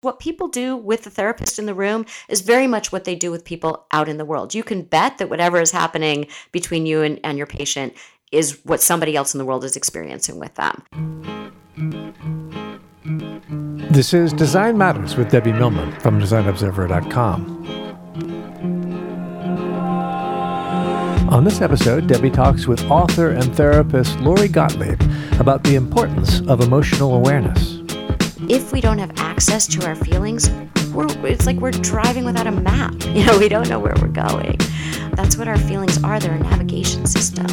What people do with the therapist in the room is very much what they do with people out in the world. You can bet that whatever is happening between you and, and your patient is what somebody else in the world is experiencing with them. This is Design Matters with Debbie Millman from DesignObserver.com. On this episode, Debbie talks with author and therapist Lori Gottlieb about the importance of emotional awareness if we don't have access to our feelings, it's like we're driving without a map. You know, we don't know where we're going. That's what our feelings are. They're a navigation system.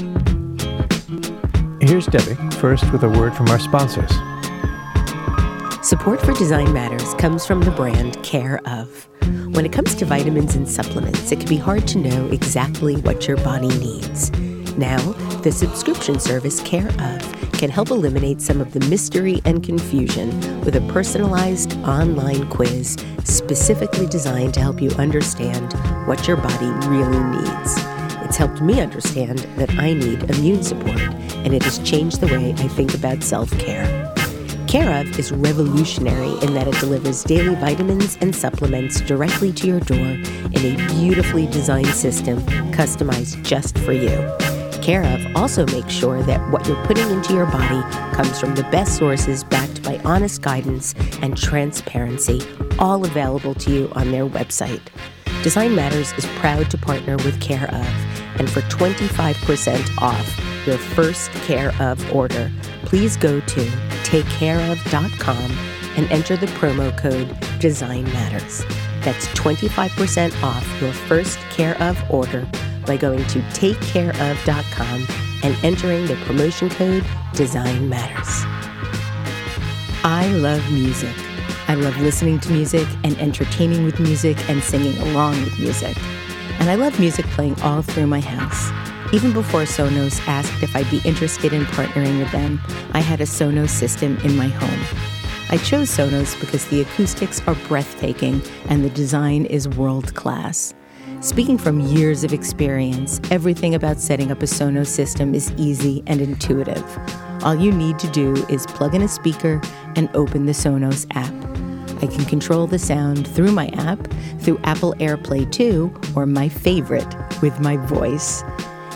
Here's Debbie, first with a word from our sponsors. Support for Design Matters comes from the brand Care of. When it comes to vitamins and supplements, it can be hard to know exactly what your body needs. Now, the subscription service Care of can help eliminate some of the mystery and confusion with a personalized online quiz specifically designed to help you understand what your body really needs. It's helped me understand that I need immune support, and it has changed the way I think about self care. Care of is revolutionary in that it delivers daily vitamins and supplements directly to your door in a beautifully designed system customized just for you care of also makes sure that what you're putting into your body comes from the best sources backed by honest guidance and transparency, all available to you on their website. Design Matters is proud to partner with Care of, and for 25% off your first Care of order, please go to takecareof.com and enter the promo code Design Matters. That's 25% off your first Care of order by going to takecareof.com and entering the promotion code Design Matters. I love music. I love listening to music and entertaining with music and singing along with music. And I love music playing all through my house. Even before Sonos asked if I'd be interested in partnering with them, I had a Sonos system in my home. I chose Sonos because the acoustics are breathtaking and the design is world class. Speaking from years of experience, everything about setting up a Sonos system is easy and intuitive. All you need to do is plug in a speaker and open the Sonos app. I can control the sound through my app, through Apple AirPlay 2, or my favorite, with my voice.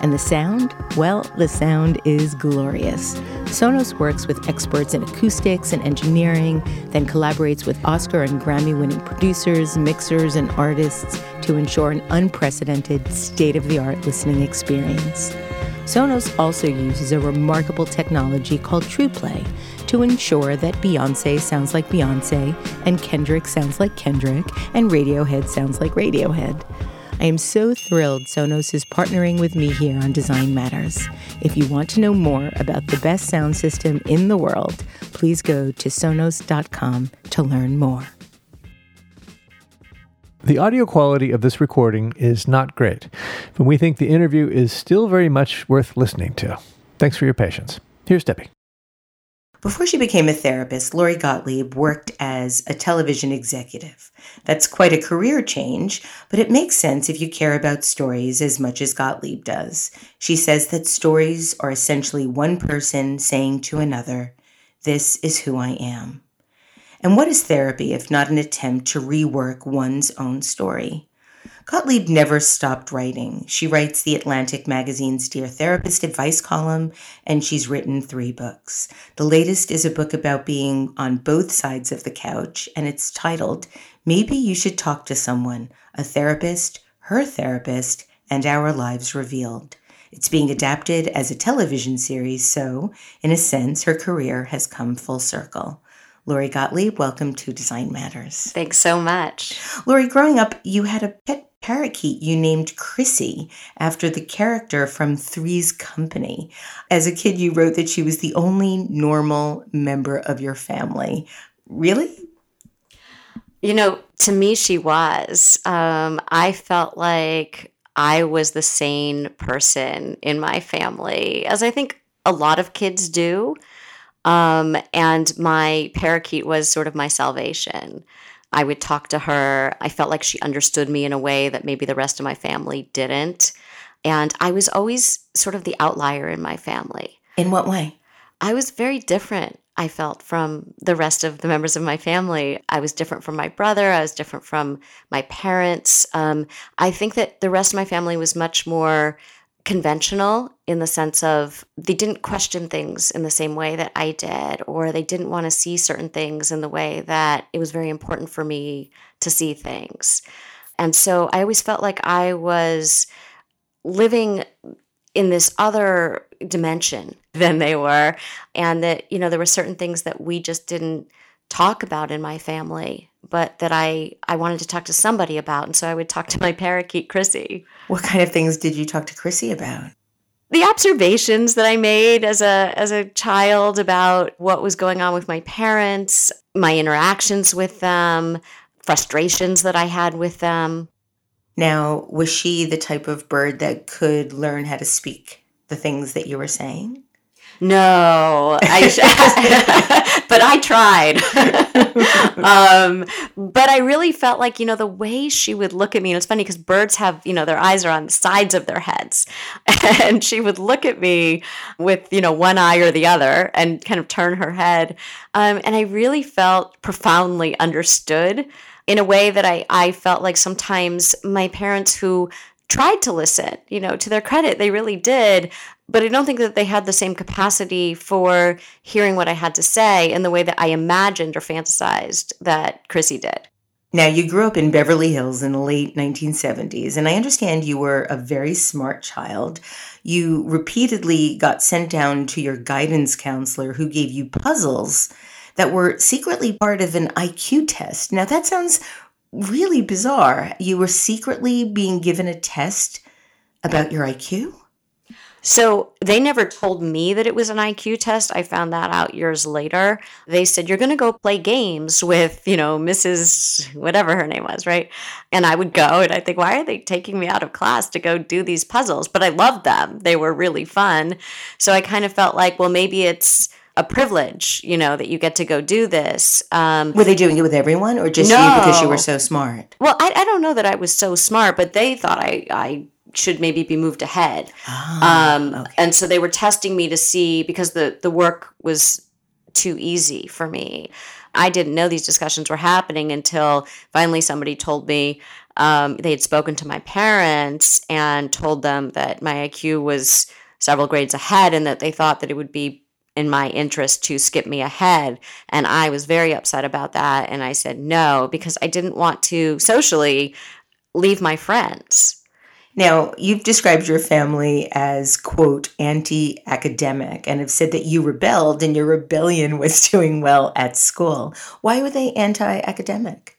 And the sound? Well, the sound is glorious. Sonos works with experts in acoustics and engineering, then collaborates with Oscar and Grammy winning producers, mixers, and artists to ensure an unprecedented, state of the art listening experience. Sonos also uses a remarkable technology called TruePlay to ensure that Beyonce sounds like Beyonce, and Kendrick sounds like Kendrick, and Radiohead sounds like Radiohead. I am so thrilled Sonos is partnering with me here on Design Matters. If you want to know more about the best sound system in the world, please go to sonos.com to learn more. The audio quality of this recording is not great, but we think the interview is still very much worth listening to. Thanks for your patience. Here's Debbie. Before she became a therapist, Lori Gottlieb worked as a television executive. That's quite a career change, but it makes sense if you care about stories as much as Gottlieb does. She says that stories are essentially one person saying to another, This is who I am. And what is therapy if not an attempt to rework one's own story? Gottlieb never stopped writing. She writes the Atlantic magazine's Dear Therapist advice column, and she's written three books. The latest is a book about being on both sides of the couch, and it's titled Maybe You Should Talk to Someone, a Therapist, Her Therapist, and Our Lives Revealed. It's being adapted as a television series, so, in a sense, her career has come full circle. Lori Gottlieb, welcome to Design Matters. Thanks so much. Lori, growing up, you had a pet parakeet you named Chrissy after the character from Three's Company. As a kid, you wrote that she was the only normal member of your family. Really? You know, to me, she was. Um, I felt like I was the sane person in my family, as I think a lot of kids do. Um, and my parakeet was sort of my salvation. I would talk to her. I felt like she understood me in a way that maybe the rest of my family didn't. And I was always sort of the outlier in my family. In what way? I was very different, I felt, from the rest of the members of my family. I was different from my brother. I was different from my parents. Um, I think that the rest of my family was much more conventional in the sense of they didn't question things in the same way that I did, or they didn't want to see certain things in the way that it was very important for me to see things. And so I always felt like I was living in this other dimension than they were, and that, you know, there were certain things that we just didn't talk about in my family but that I I wanted to talk to somebody about, and so I would talk to my parakeet Chrissy. What kind of things did you talk to Chrissy about? The observations that I made as a as a child about what was going on with my parents, my interactions with them, frustrations that I had with them. Now, was she the type of bird that could learn how to speak the things that you were saying? No, I, but I tried. um, but I really felt like, you know, the way she would look at me, and it's funny because birds have, you know, their eyes are on the sides of their heads. And she would look at me with, you know, one eye or the other and kind of turn her head. Um, and I really felt profoundly understood in a way that I, I felt like sometimes my parents who tried to listen. You know, to their credit, they really did. But I don't think that they had the same capacity for hearing what I had to say in the way that I imagined or fantasized that Chrissy did. Now, you grew up in Beverly Hills in the late 1970s, and I understand you were a very smart child. You repeatedly got sent down to your guidance counselor who gave you puzzles that were secretly part of an IQ test. Now, that sounds really bizarre. You were secretly being given a test about your IQ? So they never told me that it was an IQ test. I found that out years later. They said, You're going to go play games with, you know, Mrs. whatever her name was, right? And I would go and I think, Why are they taking me out of class to go do these puzzles? But I loved them. They were really fun. So I kind of felt like, Well, maybe it's a privilege, you know, that you get to go do this. Um, were they doing it with everyone or just no. you because you were so smart? Well, I, I don't know that I was so smart, but they thought I, I should maybe be moved ahead. Oh, um, okay. And so they were testing me to see because the, the work was too easy for me. I didn't know these discussions were happening until finally somebody told me um, they had spoken to my parents and told them that my IQ was several grades ahead and that they thought that it would be in my interest to skip me ahead. And I was very upset about that. And I said no, because I didn't want to socially leave my friends. Now, you've described your family as, quote, anti academic and have said that you rebelled and your rebellion was doing well at school. Why were they anti academic?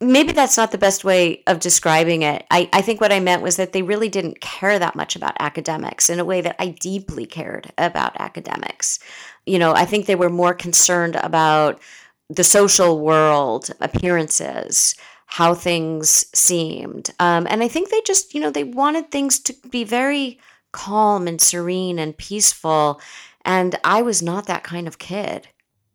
Maybe that's not the best way of describing it. I, I think what I meant was that they really didn't care that much about academics in a way that I deeply cared about academics. You know, I think they were more concerned about the social world, appearances, how things seemed. Um, and I think they just, you know, they wanted things to be very calm and serene and peaceful. And I was not that kind of kid.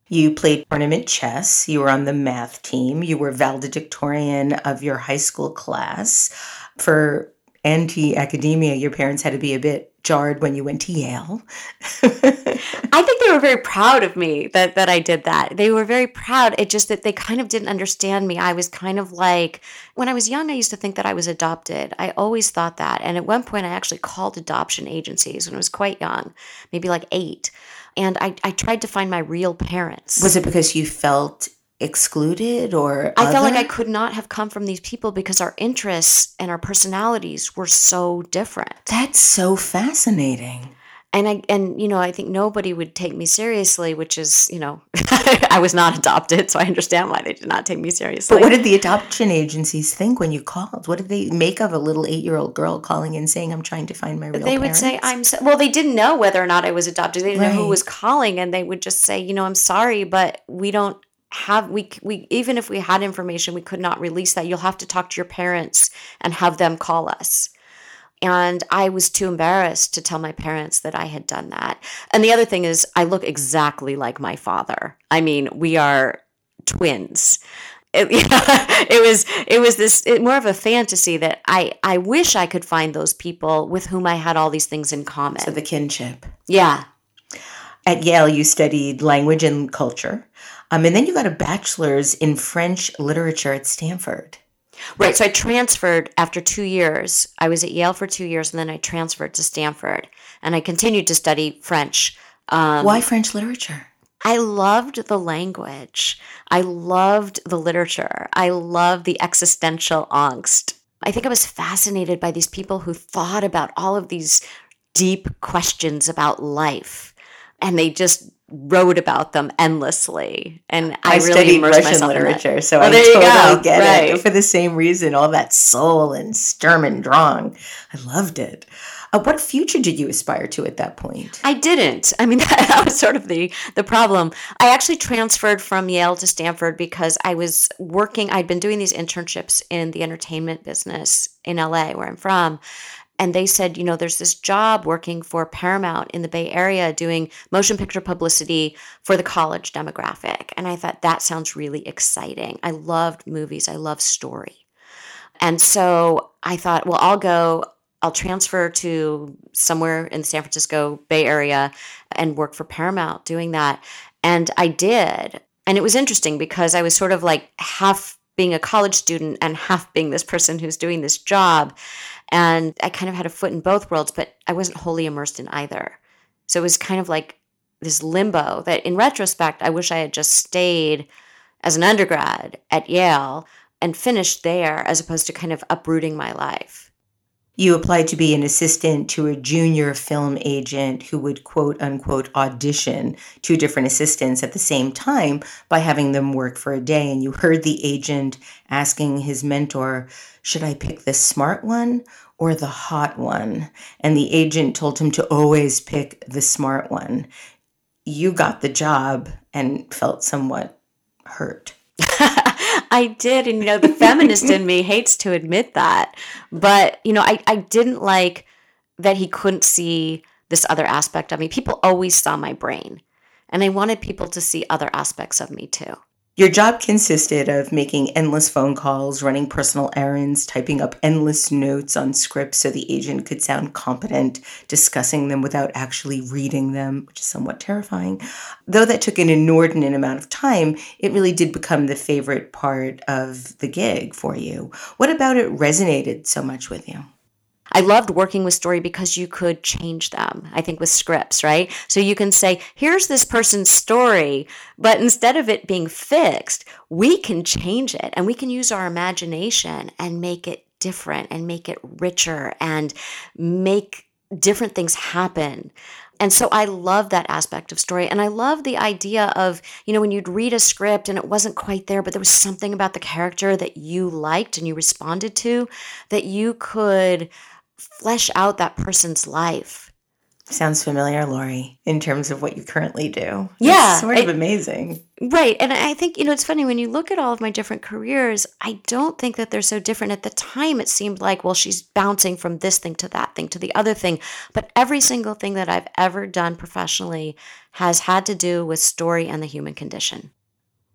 You played tournament chess. You were on the math team. You were valedictorian of your high school class. For anti academia, your parents had to be a bit jarred when you went to Yale. I think they were very proud of me that that I did that. They were very proud. It just that they kind of didn't understand me. I was kind of like when I was young I used to think that I was adopted. I always thought that. And at one point I actually called adoption agencies when I was quite young, maybe like 8. And I, I tried to find my real parents. Was it because you felt excluded or I felt like? I could not have come from these people because our interests and our personalities were so different. That's so fascinating. And I and you know I think nobody would take me seriously, which is you know I was not adopted, so I understand why they did not take me seriously. But what did the adoption agencies think when you called? What did they make of a little eight-year-old girl calling in saying, "I'm trying to find my real"? they would say? I'm so, well. They didn't know whether or not I was adopted. They didn't know who was calling, and they would just say, you know, I'm sorry, but we don't have we we even if we had information, we could not release that. You'll have to talk to your parents and have them call us. And I was too embarrassed to tell my parents that I had done that. And the other thing is, I look exactly like my father. I mean, we are twins. It, it was it was this it, more of a fantasy that I I wish I could find those people with whom I had all these things in common. So the kinship. yeah, At Yale, you studied language and culture, um, and then you got a bachelor's in French literature at Stanford. Right. So I transferred after two years. I was at Yale for two years, and then I transferred to Stanford, and I continued to study French. Um, Why French literature? I loved the language. I loved the literature. I loved the existential angst. I think I was fascinated by these people who thought about all of these deep questions about life and they just wrote about them endlessly. And I, I, really Russian myself in that. literature, so Oh, I totally go. get Right. it. For the same reason, all that soul and Sturm and Drang. I loved it. Uh, what future did you aspire to at that point? I didn't. I mean, that, was sort of the the problem. I actually transferred from Yale to Stanford because I was working. I'd been doing these internships in the entertainment business in LA, where I'm from. And they said, you know, there's this job working for Paramount in the Bay Area doing motion picture publicity for the college demographic. And I thought that sounds really exciting. I loved movies, I love story. And so I thought, well, I'll go, I'll transfer to somewhere in the San Francisco Bay Area and work for Paramount doing that. And I did. And it was interesting because I was sort of like half being a college student and half being this person who's doing this job. And I kind of had a foot in both worlds, but I wasn't wholly immersed in either. So it was kind of like this limbo that in retrospect, I wish I had just stayed as an undergrad at Yale and finished there as opposed to kind of uprooting my life. You applied to be an assistant to a junior film agent who would quote unquote audition two different assistants at the same time by having them work for a day. And you heard the agent asking his mentor, Should I pick the smart one or the hot one? And the agent told him to always pick the smart one. You got the job and felt somewhat hurt. I did. And, you know, the feminist in me hates to admit that. But, you know, I, I didn't like that he couldn't see this other aspect of me. People always saw my brain. And I wanted people to see other aspects of me too. Your job consisted of making endless phone calls, running personal errands, typing up endless notes on scripts so the agent could sound competent, discussing them without actually reading them, which is somewhat terrifying. Though that took an inordinate amount of time, it really did become the favorite part of the gig for you. What about it resonated so much with you? I loved working with story because you could change them. I think with scripts, right? So you can say, here's this person's story, but instead of it being fixed, we can change it and we can use our imagination and make it different and make it richer and make different things happen. And so I love that aspect of story. And I love the idea of, you know, when you'd read a script and it wasn't quite there, but there was something about the character that you liked and you responded to, that you could flesh out that person's life. Sounds familiar, Lori, in terms of what you currently do. Yeah, It's sort of amazing. Right. And I think, you know, it's funny when you look at all of my different careers, I don't think that they're so different. At the time, it seemed like, well, she's bouncing from this thing to that thing to the other thing. But every single thing that I've ever done professionally has had to do with story and the human condition.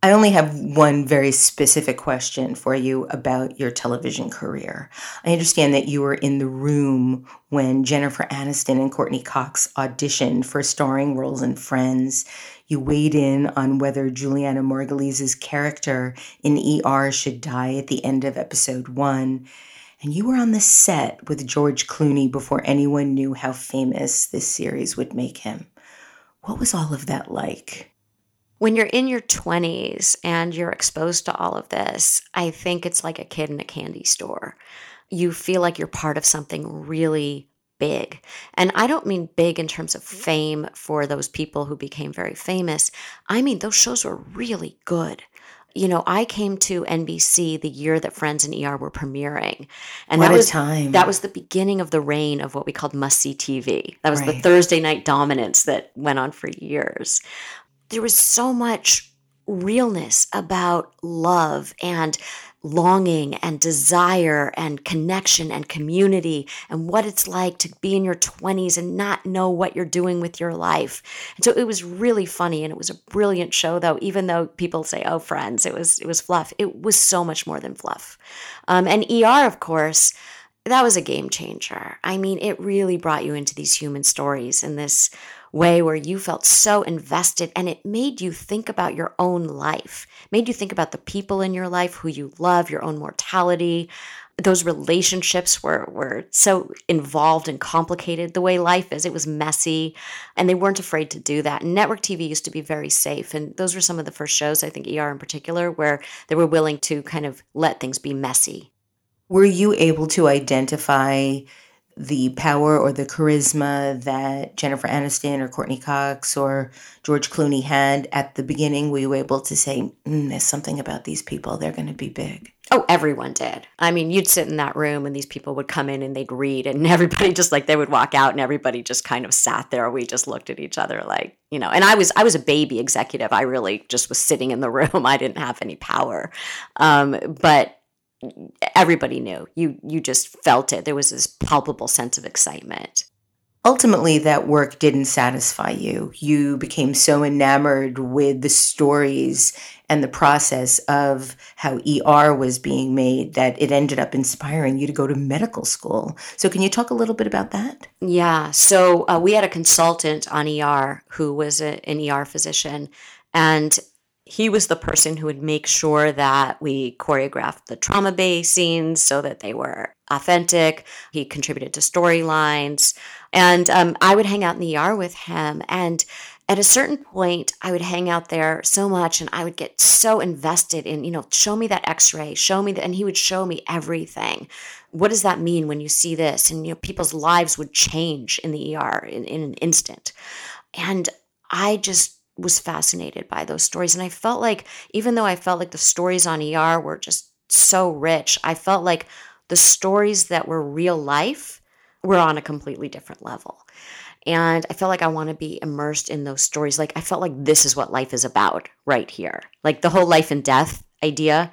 I only have one very specific question for you about your television career. I understand that you were in the room when Jennifer Aniston and Courteney Cox auditioned for starring roles in Friends. You weighed in on whether Julianna Margulies' character in ER should die at the end of episode one. And you were on the set with George Clooney before anyone knew how famous this series would make him. What was all of that like? When you're in your 20s and you're exposed to all of this, I think it's like a kid in a candy store. You feel like you're part of something really big. And I don't mean big in terms of fame for those people who became very famous. I mean, those shows were really good. You know, I came to NBC the year that Friends and ER were premiering. And What that a was time. that was the beginning of the reign of what we called must see TV. That was the Thursday night dominance that went on for years. There was so much realness about love and longing and desire and connection and community and what it's like to be in your 20s and not know what you're doing with your life. And so it was really funny and it was a brilliant show though even though people say oh friends it was it was fluff. It was so much more than fluff. Um, and ER of course that was a game changer. I mean, it really brought you into these human stories and this way where you felt so invested and it made you think about your own life, made you think about the people in your life who you love, your own mortality. Those relationships were, were so involved and complicated the way life is. It was messy, and they weren't afraid to do that. Network TV used to be very safe. And those were some of the first shows, I think ER in particular, where they were willing to kind of let things be messy. Were you able to identify the power or the charisma that Jennifer Aniston or Courteney Cox or George Clooney had at the beginning? Were you able to say, mm, there's something about these people, they're going to be big? Oh, everyone did. I mean, you'd sit in that room and these people would come in and they'd read, and everybody just like they would walk out and everybody just kind of sat there. We just looked at each other like, you know, and I was I was a baby executive. I really just was sitting in the room. I didn't have any power. Um, but everybody knew. You you just felt it. There was this palpable sense of excitement. Ultimately, that work didn't satisfy you. You became so enamored with the stories and the process of how ER was being made that it ended up inspiring you to go to medical school. So, can you talk a little bit about that? Yeah. So uh, we had a consultant on ER who was a, an ER physician, and he was the person who would make sure that we choreographed the trauma bay scenes so that they were authentic. He contributed to storylines. And um, I would hang out in the ER with him. And at a certain point, I would hang out there so much and I would get so invested in, you know, show me that x ray, show me that. And he would show me everything. What does that mean when you see this? And, you know, people's lives would change in the ER in, in an instant. And I just was fascinated by those stories. And I felt like, even though I felt like the stories on ER were just so rich, I felt like the stories that were real life were on a completely different level. And I felt like I want to be immersed in those stories. Like I felt like this is what life is about right here. Like the whole life and death idea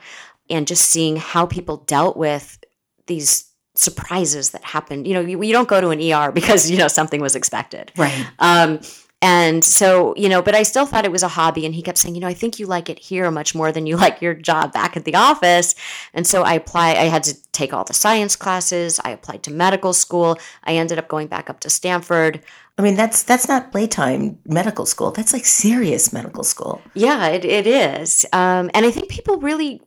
and just seeing how people dealt with these surprises that happened. You know, you, you don't go to an ER because, you know, something was expected. Right. Um, and so, you know, but I still thought it was a hobby. And he kept saying, you know, I think you like it here much more than you like your job back at the office. And so I applied, I had to take all the science classes. I applied to medical school. I ended up going back up to Stanford. I mean, that's that's not playtime medical school. That's like serious medical school. Yeah, it, it is. Um, and I think people really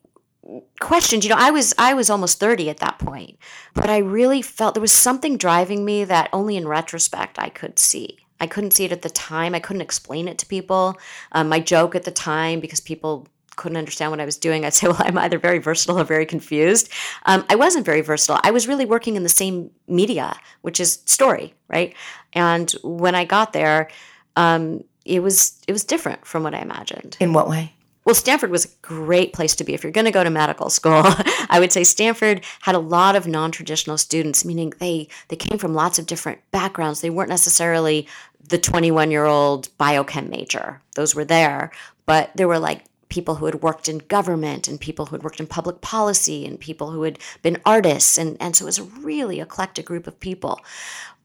questioned, you know, I was I was almost 30 at that point, but I really felt there was something driving me that only in retrospect I could see. I couldn't see it at the time. I couldn't explain it to people. Um, my joke at the time, because people couldn't understand what I was doing, I'd say, well, I'm either very versatile or very confused. Um, I wasn't very versatile. I was really working in the same media, which is story, right? And when I got there, um, it was it was different from what I imagined. In what way? Well, Stanford was a great place to be. If you're going to go to medical school, I would say Stanford had a lot of non-traditional students, meaning they they came from lots of different backgrounds. They weren't necessarily the 21-year-old biochem major. Those were there, but there were like people who had worked in government and people who had worked in public policy and people who had been artists and and so it was a really eclectic group of people.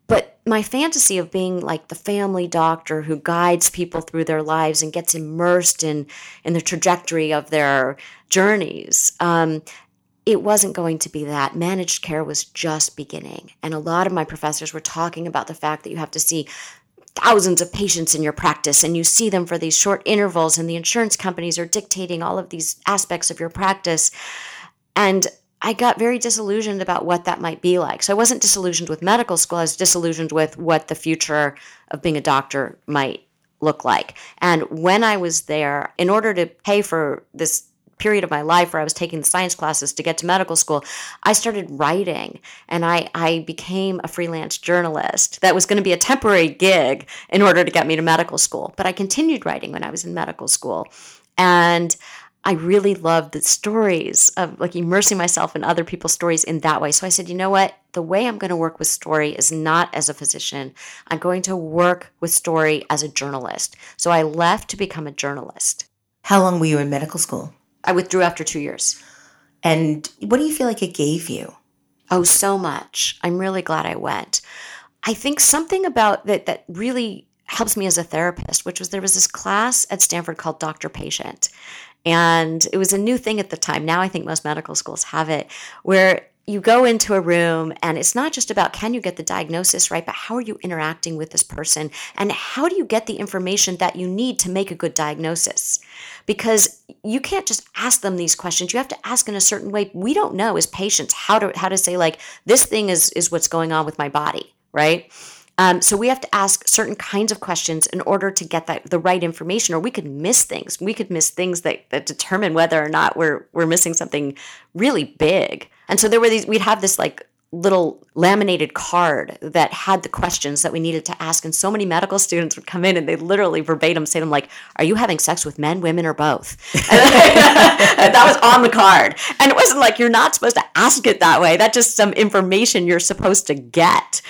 But my fantasy of being like the family doctor who guides people through their lives and gets immersed in in the trajectory of their journeys, um, it wasn't going to be that. Managed care was just beginning, and a lot of my professors were talking about the fact that you have to see thousands of patients in your practice and you see them for these short intervals and the insurance companies are dictating all of these aspects of your practice and I got very disillusioned about what that might be like. So I wasn't disillusioned with medical school, I was disillusioned with what the future of being a doctor might look like. And when I was there, in order to pay for this period of my life where I was taking the science classes to get to medical school, I started writing and I, I became a freelance journalist. That was going to be a temporary gig in order to get me to medical school. But I continued writing when I was in medical school. And I really loved the stories of like immersing myself in other people's stories in that way. So I said, you know what? The way I'm going to work with story is not as a physician. I'm going to work with story as a journalist. So I left to become a journalist. How long were you in medical school? I withdrew after two years. And what do you feel like it gave you? Oh, so much. I'm really glad I went. I think something about that that really helps me as a therapist, which was there was this class at Stanford called Doctor Patient. And it was a new thing at the time. Now I think most medical schools have it, where you go into a room and it's not just about can you get the diagnosis right, but how are you interacting with this person? And how do you get the information that you need to make a good diagnosis? Because you can't just ask them these questions. You have to ask in a certain way. We don't know as patients how to how to say like this thing is is what's going on with my body, right? Um, so we have to ask certain kinds of questions in order to get that the right information, or we could miss things. We could miss things that, that determine whether or not we're we're missing something really big. And so there were these. We'd have this like little laminated card that had the questions that we needed to ask. And so many medical students would come in and they literally verbatim say to them like are you having sex with men women or both? That was on the card. And it wasn't like you're not supposed to ask it that way. That's just some information you're supposed to get.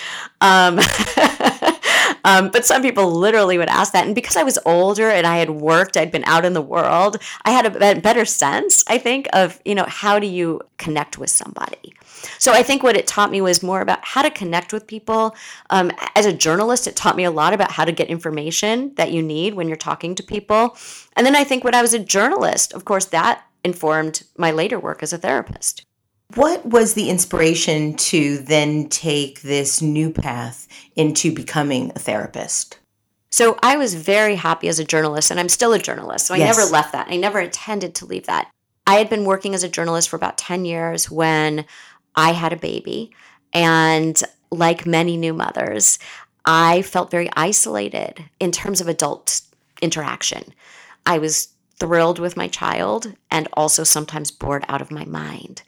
Um, um, but some people literally would ask that. And because i was older and i had worked i'd been out in the world i had a better sense i think of you know how do you connect with somebody so I think what it taught me was more about how to connect with people. Um, as a journalist, it taught me a lot about how to get information that you need when you're talking to people. And then I think when I was a journalist, of course, that informed my later work as a therapist. What was the inspiration to then take this new path into becoming a therapist? So I was very happy as a journalist, and I'm still a journalist. So I Yes. never left that. I never intended to leave that. I had been working as a journalist for about 10 years when I had a baby. And like many new mothers, I felt very isolated in terms of adult interaction. I was thrilled with my child and also sometimes bored out of my mind.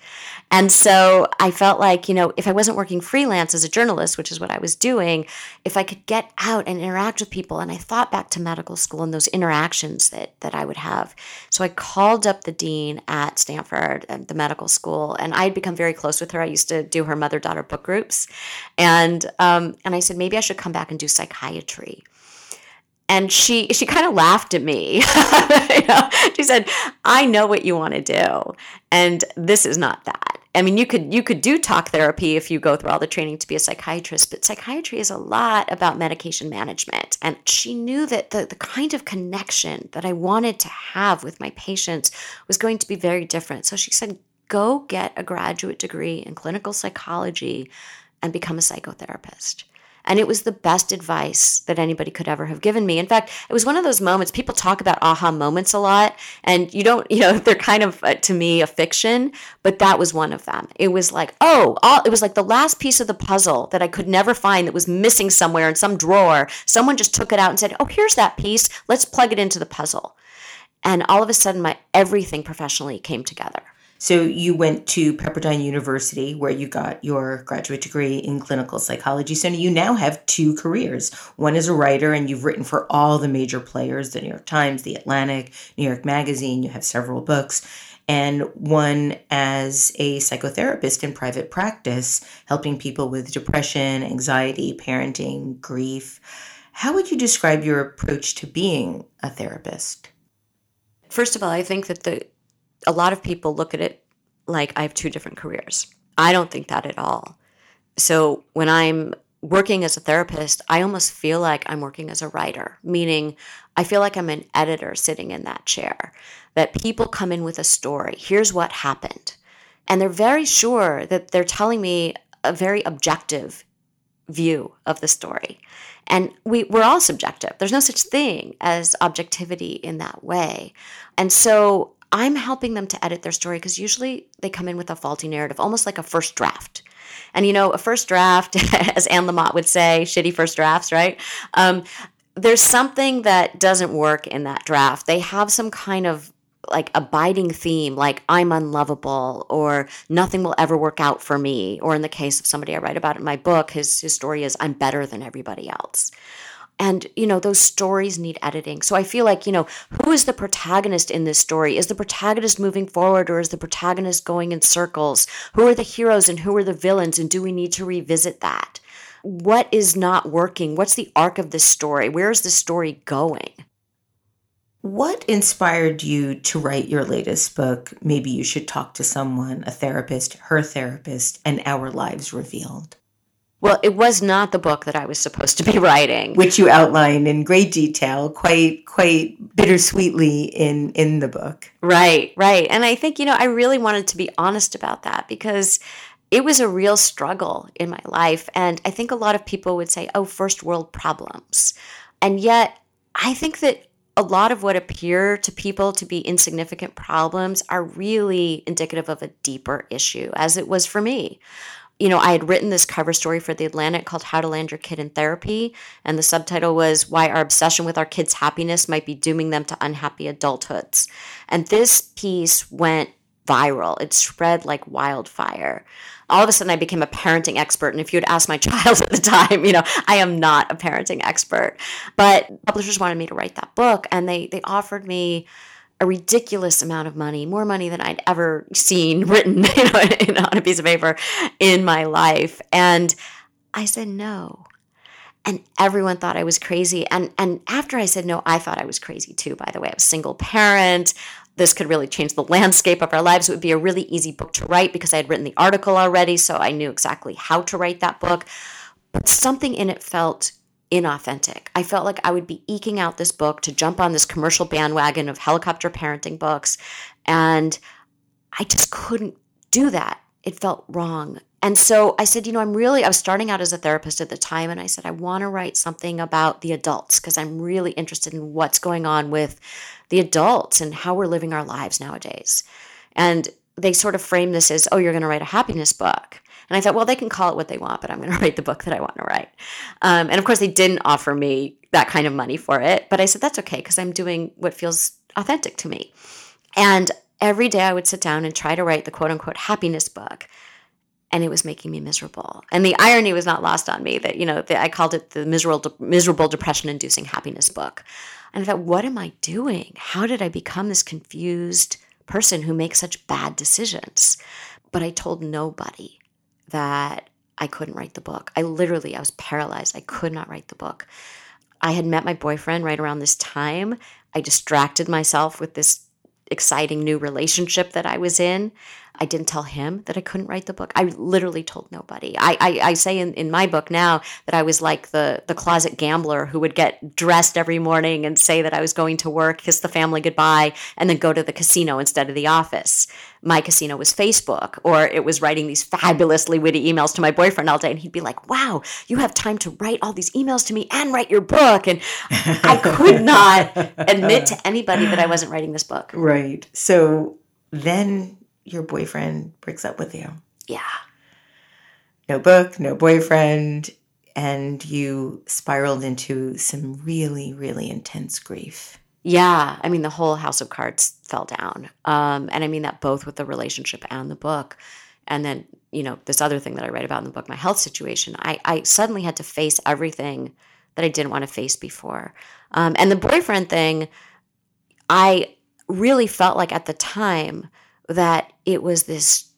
And so I felt like, you know, if I wasn't working freelance as a journalist, which is what I was doing, if I could get out and interact with people, and I thought back to medical school and those interactions that that I would have. So I called up the dean at Stanford, at the medical school, and I had become very close with her. I used to do her mother daughter book groups, and um, and I said maybe I should come back and do psychiatry and she she kind of laughed at me. you know, she said, "I know what you want to do, and this is not that." I mean, you could you could do talk therapy if you go through all the training to be a psychiatrist, but psychiatry is a lot about medication management. And she knew that the, the kind of connection that I wanted to have with my patients was going to be very different. So she said, "Go get a graduate degree in clinical psychology and become a psychotherapist." And it was the best advice that anybody could ever have given me. In fact, it was one of those moments people talk about aha moments a lot, and you don't, you know, they're kind of uh, to me a fiction, but that was one of them. It was like, oh, all, it was like the last piece of the puzzle that I could never find that was missing somewhere in some drawer. Someone just took it out and said, oh, here's that piece. Let's plug it into the puzzle. And all of a sudden, my everything professionally came together. So you went to Pepperdine University where you got your graduate degree in clinical psychology. So you now have two careers. One is a writer and you've written for all the major players, the New York Times, the Atlantic, New York Magazine, you have several books and one as a psychotherapist in private practice, helping people with depression, anxiety, parenting, grief. How would you describe your approach to being a therapist? First of all, I think that the a lot of people look at it like I have two different careers. I don't think that at all. So when I'm working as a therapist, I almost feel like I'm working as a writer, meaning I feel like I'm an editor sitting in that chair. That people come in with a story. Here's what happened. And they're very sure that they're telling me a very objective view of the story. And we, we're all subjective. There's no such thing as objectivity in that way. And so I'm helping them to edit their story because usually they come in with a faulty narrative, almost like a first draft. And you know, a first draft, as Anne Lamott would say, shitty first drafts, right? Um, there's something that doesn't work in that draft. They have some kind of like abiding theme, like I'm unlovable or nothing will ever work out for me. Or in the case of somebody I write about in my book, his, his story is I'm better than everybody else and you know those stories need editing. So i feel like you know who is the protagonist in this story? Is the protagonist moving forward or is the protagonist going in circles? Who are the heroes and who are the villains and do we need to revisit that? What is not working? What's the arc of this story? Where is the story going? What inspired you to write your latest book? Maybe you should talk to someone a therapist her therapist and our lives revealed well, it was not the book that I was supposed to be writing, which you outline in great detail, quite quite bittersweetly in in the book. Right, right. And I think, you know, I really wanted to be honest about that because it was a real struggle in my life and I think a lot of people would say, "Oh, first world problems." And yet, I think that a lot of what appear to people to be insignificant problems are really indicative of a deeper issue, as it was for me you know, I had written this cover story for The Atlantic called How to Land Your Kid in Therapy. And the subtitle was Why Our Obsession with Our Kids' Happiness Might Be Dooming Them to Unhappy Adulthoods. And this piece went viral, it spread like wildfire. All of a sudden, I became a parenting expert. And if you had asked my child at the time, you know, I am not a parenting expert. But publishers wanted me to write that book, and they, they offered me a ridiculous amount of money, more money than I'd ever seen written you know, in, on a piece of paper in my life. And I said no. And everyone thought I was crazy. And, and after I said no, I thought I was crazy too, by the way. I was single parent. This could really change the landscape of our lives. It would be a really easy book to write because I had written the article already. So I knew exactly how to write that book. But something in it felt inauthentic. I felt like I would be eking out this book to jump on this commercial bandwagon of helicopter parenting books. And I just couldn't do that. It felt wrong. And so I said, you know, I'm really, I was starting out as a therapist at the time. And I said, I want to write something about the adults because I'm really interested in what's going on with the adults and how we're living our lives nowadays. And they sort of frame this as, oh, you're going to write a happiness book. And I thought, well, they can call it what they want, but I'm going to write the book that I want to write. Um, and of course, they didn't offer me that kind of money for it. But I said, that's okay because I'm doing what feels authentic to me. And every day I would sit down and try to write the quote unquote happiness book. And it was making me miserable. And the irony was not lost on me that, you know, the, I called it the miserable, miserable depression inducing happiness book. And I thought, what am I doing? How did I become this confused person who makes such bad decisions? But I told nobody that I couldn't write the book. I literally, I was paralyzed. I could not write the book. I had met my boyfriend right around this time. I distracted myself with this exciting new relationship that I was in. I didn't tell him that I couldn't write the book. I literally told nobody. I, I, I, say in, in my book now that I was like the, the closet gambler who would get dressed every morning and say that I was going to work, kiss the family goodbye, and then go to the casino instead of the office. My casino was Facebook, or it was writing these fabulously witty emails to my boyfriend all day. And he'd be like, wow, you have time to write all these emails to me and write your book. And I could not admit to anybody that I wasn't writing this book. Right. So then your boyfriend breaks up with you. Yeah. No book, no boyfriend, and you spiraled into some really, really intense grief. Yeah, I mean, the whole house of cards fell down. Um, and I mean that both with the relationship and the book. And then, you know, this other thing that I write about in the book, my health situation, I, I suddenly had to face everything that I didn't want to face before. Um, and the boyfriend thing, I really felt like at the time that it was this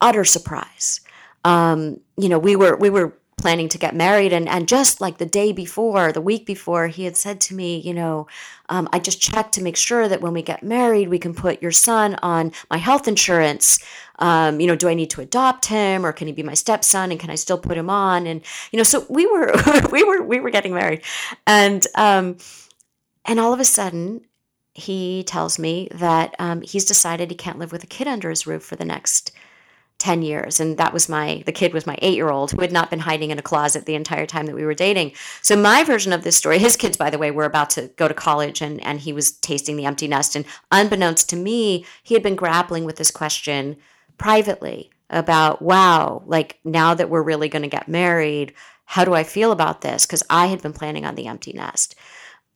utter surprise. Um, you know, we were we were planning to get married and and just like the day before the week before he had said to me you know um, i just checked to make sure that when we get married we can put your son on my health insurance. Um, you know do i need to adopt him or can he be my stepson and can i still put him on? And you know so we were we were we were getting married. And um and all of a sudden he tells me that um, he's decided he can't live with a kid under his roof for the next 10 years. And that was my the kid was my 8 year old who had not been hiding in a closet the entire time that we were dating. So my version of this story his kids by the way were about to go to college and and he was tasting the empty nest. And unbeknownst to me he had been grappling with this question privately about wow like now that we're really going to get married how do i feel about this? Because i had been planning on the empty nest.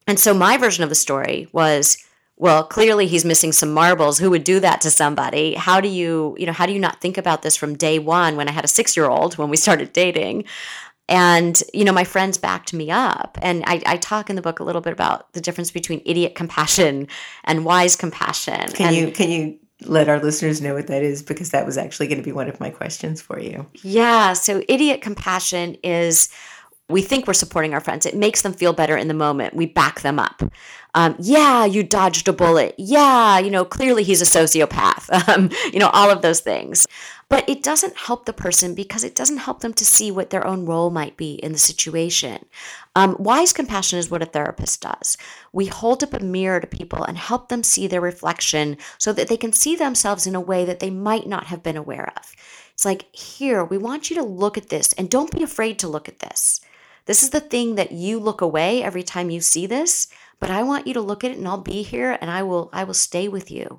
And so my version of the story was well clearly he's missing some marbles. Who would do that to somebody? How do you you know how do you not think about this from day one when i had a six year old when we started dating? And you know my friends backed me up. And I, I, talk in the book a little bit about the difference between idiot compassion and wise compassion. Can and, you can you let our listeners know what that is? Because that was actually going to be one of my questions for you. Yeah so idiot compassion is we think we're supporting our friends. It makes them feel better in the moment. We back them up. Um, yeah, you dodged a bullet. Yeah, you know, clearly he's a sociopath. Um, you know, all of those things. But it doesn't help the person because it doesn't help them to see what their own role might be in the situation. Um, wise compassion is what a therapist does. We hold up a mirror to people and help them see their reflection so that they can see themselves in a way that they might not have been aware of. It's like, here, we want you to look at this and don't be afraid to look at this. This is the thing that you look away every time you see this, but I want you to look at it and I'll be here and I will I will stay with you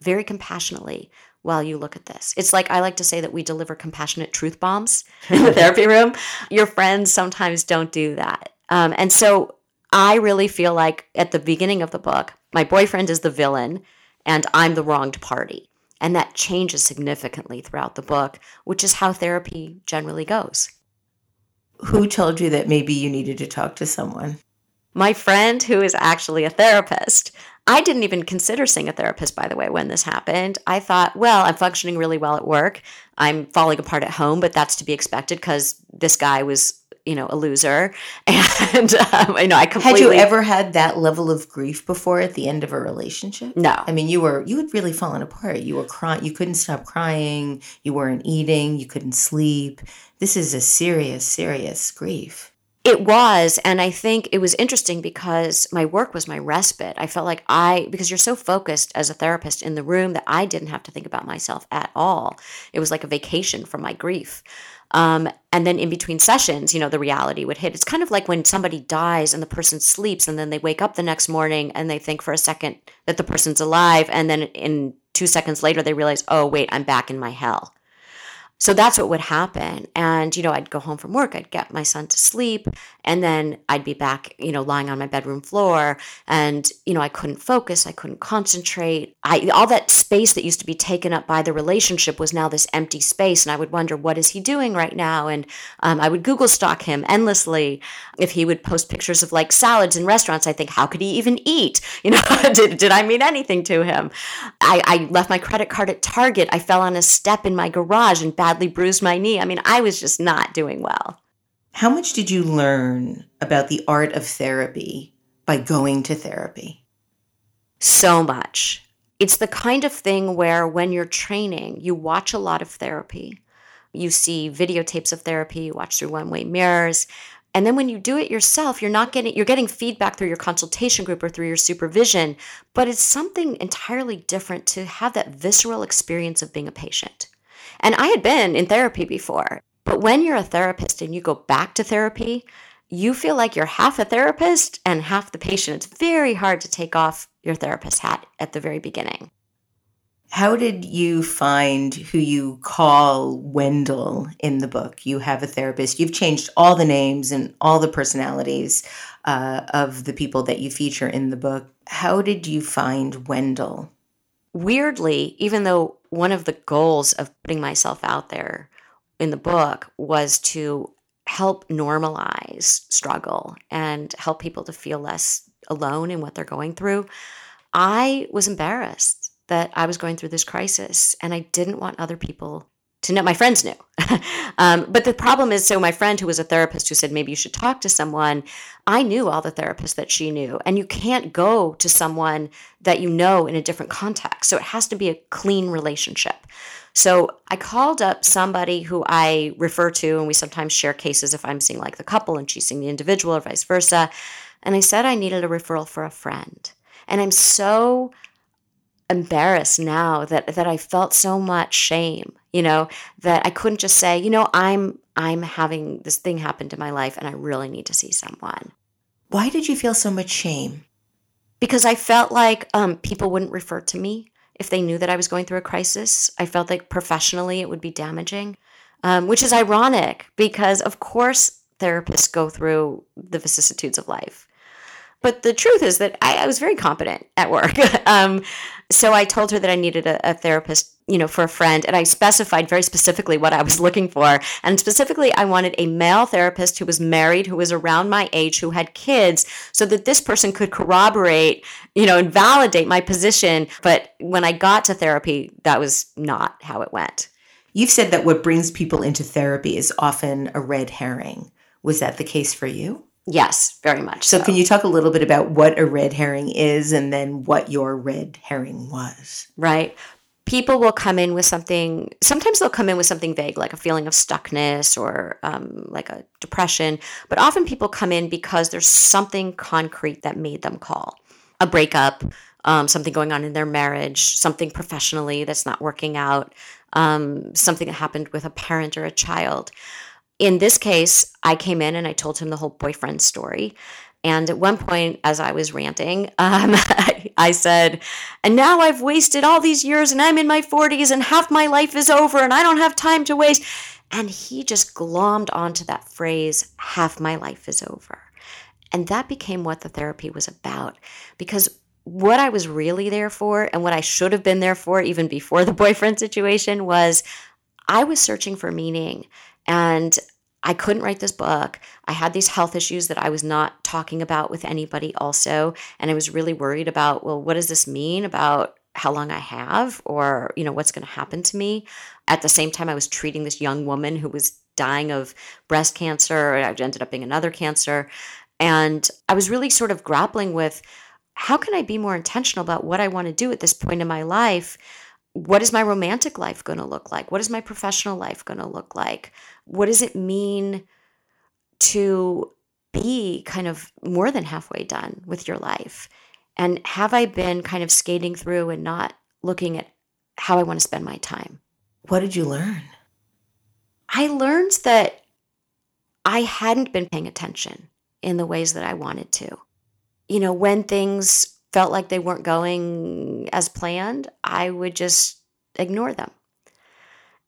very compassionately while you look at this. It's like I like to say that we deliver compassionate truth bombs in the therapy room. Your friends sometimes don't do that. Um, and so I really feel like at the beginning of the book, my boyfriend is the villain and I'm the wronged party. And that changes significantly throughout the book, which is how therapy generally goes who told you that maybe you needed to talk to someone? My friend, who is actually a therapist. I didn't even consider seeing a therapist, by the way, when this happened. I thought, well, I'm functioning really well at work. I'm falling apart at home, but that's to be expected because this guy was you know a loser. And um, i know i completely had you ever had that level of grief before at the end of a relationship? No. I mean you were you had really fallen apart. You were crying you couldn't stop crying. You weren't eating. You couldn't sleep. This is a serious serious grief it was and i think it was interesting because my work was my respite i felt like i because you're so focused as a therapist in the room that i didn't have to think about myself at all it was like a vacation from my grief um, and then in between sessions, you know, the reality would hit. It's kind of like when somebody dies and the person sleeps and then they wake up the next morning and they think for a second that the person's alive. And then in two seconds later, they realize, oh, wait, I'm back in my hell. So that's what would happen. And, you know, I'd go home from work, I'd get my son to sleep, and then I'd be back, you know, lying on my bedroom floor. And, you know, I couldn't focus, I couldn't concentrate. I all that space that used to be taken up by the relationship was now this empty space. And I would wonder, what is he doing right now? And um, I would Google stalk him endlessly. If he would post pictures of like salads in restaurants, I think, how could he even eat? You know, did, did I mean anything to him? I, I left my credit card at Target. I fell on a step in my garage and bad badly bruised my knee. I mean, I was just not doing well. How much did you learn about the art of therapy by going to therapy? So much. It's the kind of thing where when you're training, you watch a lot of therapy. You see videotapes of therapy, you watch through one way mirrors. And then when you do it yourself, you're not getting you're getting feedback through your consultation group or through your supervision, but it's something entirely different to have that visceral experience of being a patient. And I had been in therapy before, but when you're a therapist and you go back to therapy, you feel like you're half a therapist and half the patient. It's very hard to take off your therapist hat at the very beginning. How did you find who you call Wendell in the book? You have a therapist. You've changed all the names and all the personalities uh, of the people that you feature in the book. How did you find Wendell? Weirdly, even though one of the goals of putting myself out there in the book was to help normalize struggle and help people to feel less alone in what they're going through, I was embarrassed that I was going through this crisis and I didn't want other people to know. My friends knew. um, but the problem is so, my friend who was a therapist who said maybe you should talk to someone, I knew all the therapists that she knew. And you can't go to someone that you know in a different context. So it has to be a clean relationship. So I called up somebody who I refer to, and we sometimes share cases if I'm seeing like the couple and she's seeing the individual or vice versa. And I said I needed a referral for a friend. And I'm so embarrassed now that that I felt so much shame, you know, that I couldn't just say, you know, I'm I'm having this thing happen to my life and I really need to see someone. Why did you feel so much shame? Because I felt like um, people wouldn't refer to me if they knew that I was going through a crisis. I felt like professionally it would be damaging, um, which is ironic because, of course, therapists go through the vicissitudes of life. But the truth is that I, I was very competent at work. um, so I told her that I needed a, a, therapist, you know, for a friend, and I specified very specifically what I was looking for. And specifically, I wanted a male therapist who was married, who was around my age, who had kids, so that this person could corroborate, you know, and validate my position. But when I got to therapy, that was not how it went. You've said that what brings people into therapy is often a red herring. Was that the case for you? Yes, very much. So, so, can you talk a little bit about what a red herring is and then what your red herring was? Right. People will come in with something, sometimes they'll come in with something vague, like a feeling of stuckness or um, like a depression. But often people come in because there's something concrete that made them call a breakup, um, something going on in their marriage, something professionally that's not working out, um, something that happened with a parent or a child in this case, I came in and I told him the whole boyfriend story. And at one point, as I was ranting, um, I said, And now I've wasted all these years and I'm in my 40s and half my life is over and I don't have time to waste. And he just glommed onto that phrase, half my life is over. And that became what the therapy was about. Because what I was really there for and what I should have been there for even before the boyfriend situation was I was searching for meaning. And I couldn't write this book. I had these health issues that I was not talking about with anybody, also. And I was really worried about, well, what does this mean about how long I have or, you know, what's going to happen to me? At the same time, I was treating this young woman who was dying of breast cancer. I ended up being another cancer. And I was really sort of grappling with how can I be more intentional about what I want to do at this point in my life? What is my romantic life going to look like? What is my professional life going to look like? what does it mean to be kind of more than halfway done with your life? And have I been kind of skating through and not looking at how I want to spend my time? What did you learn? I learned that I hadn't been paying attention in the ways that I wanted to. You know, when things felt like they weren't going as planned, I would just ignore them.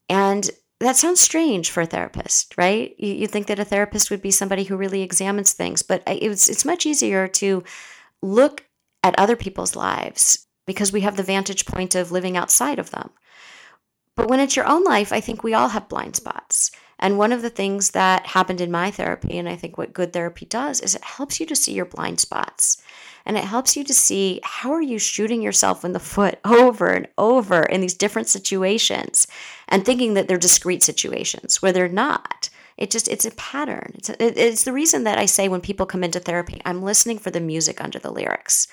And that sounds strange for a therapist, right? You, you think that a therapist would be somebody who really examines things, but it's it's much easier to look at other people's lives because we have the vantage point of living outside of them. But when it's your own life, I think we all have blind spots. And one of the things that happened in my therapy, and I think what good therapy does, is it helps you to see your blind spots and it helps you to see how are you shooting yourself in the foot over and over in these different situations and thinking that they're discrete situations where they're not. It just it's a pattern. It's, a, it's the reason that i say when people come into therapy i'm listening for the music under the lyrics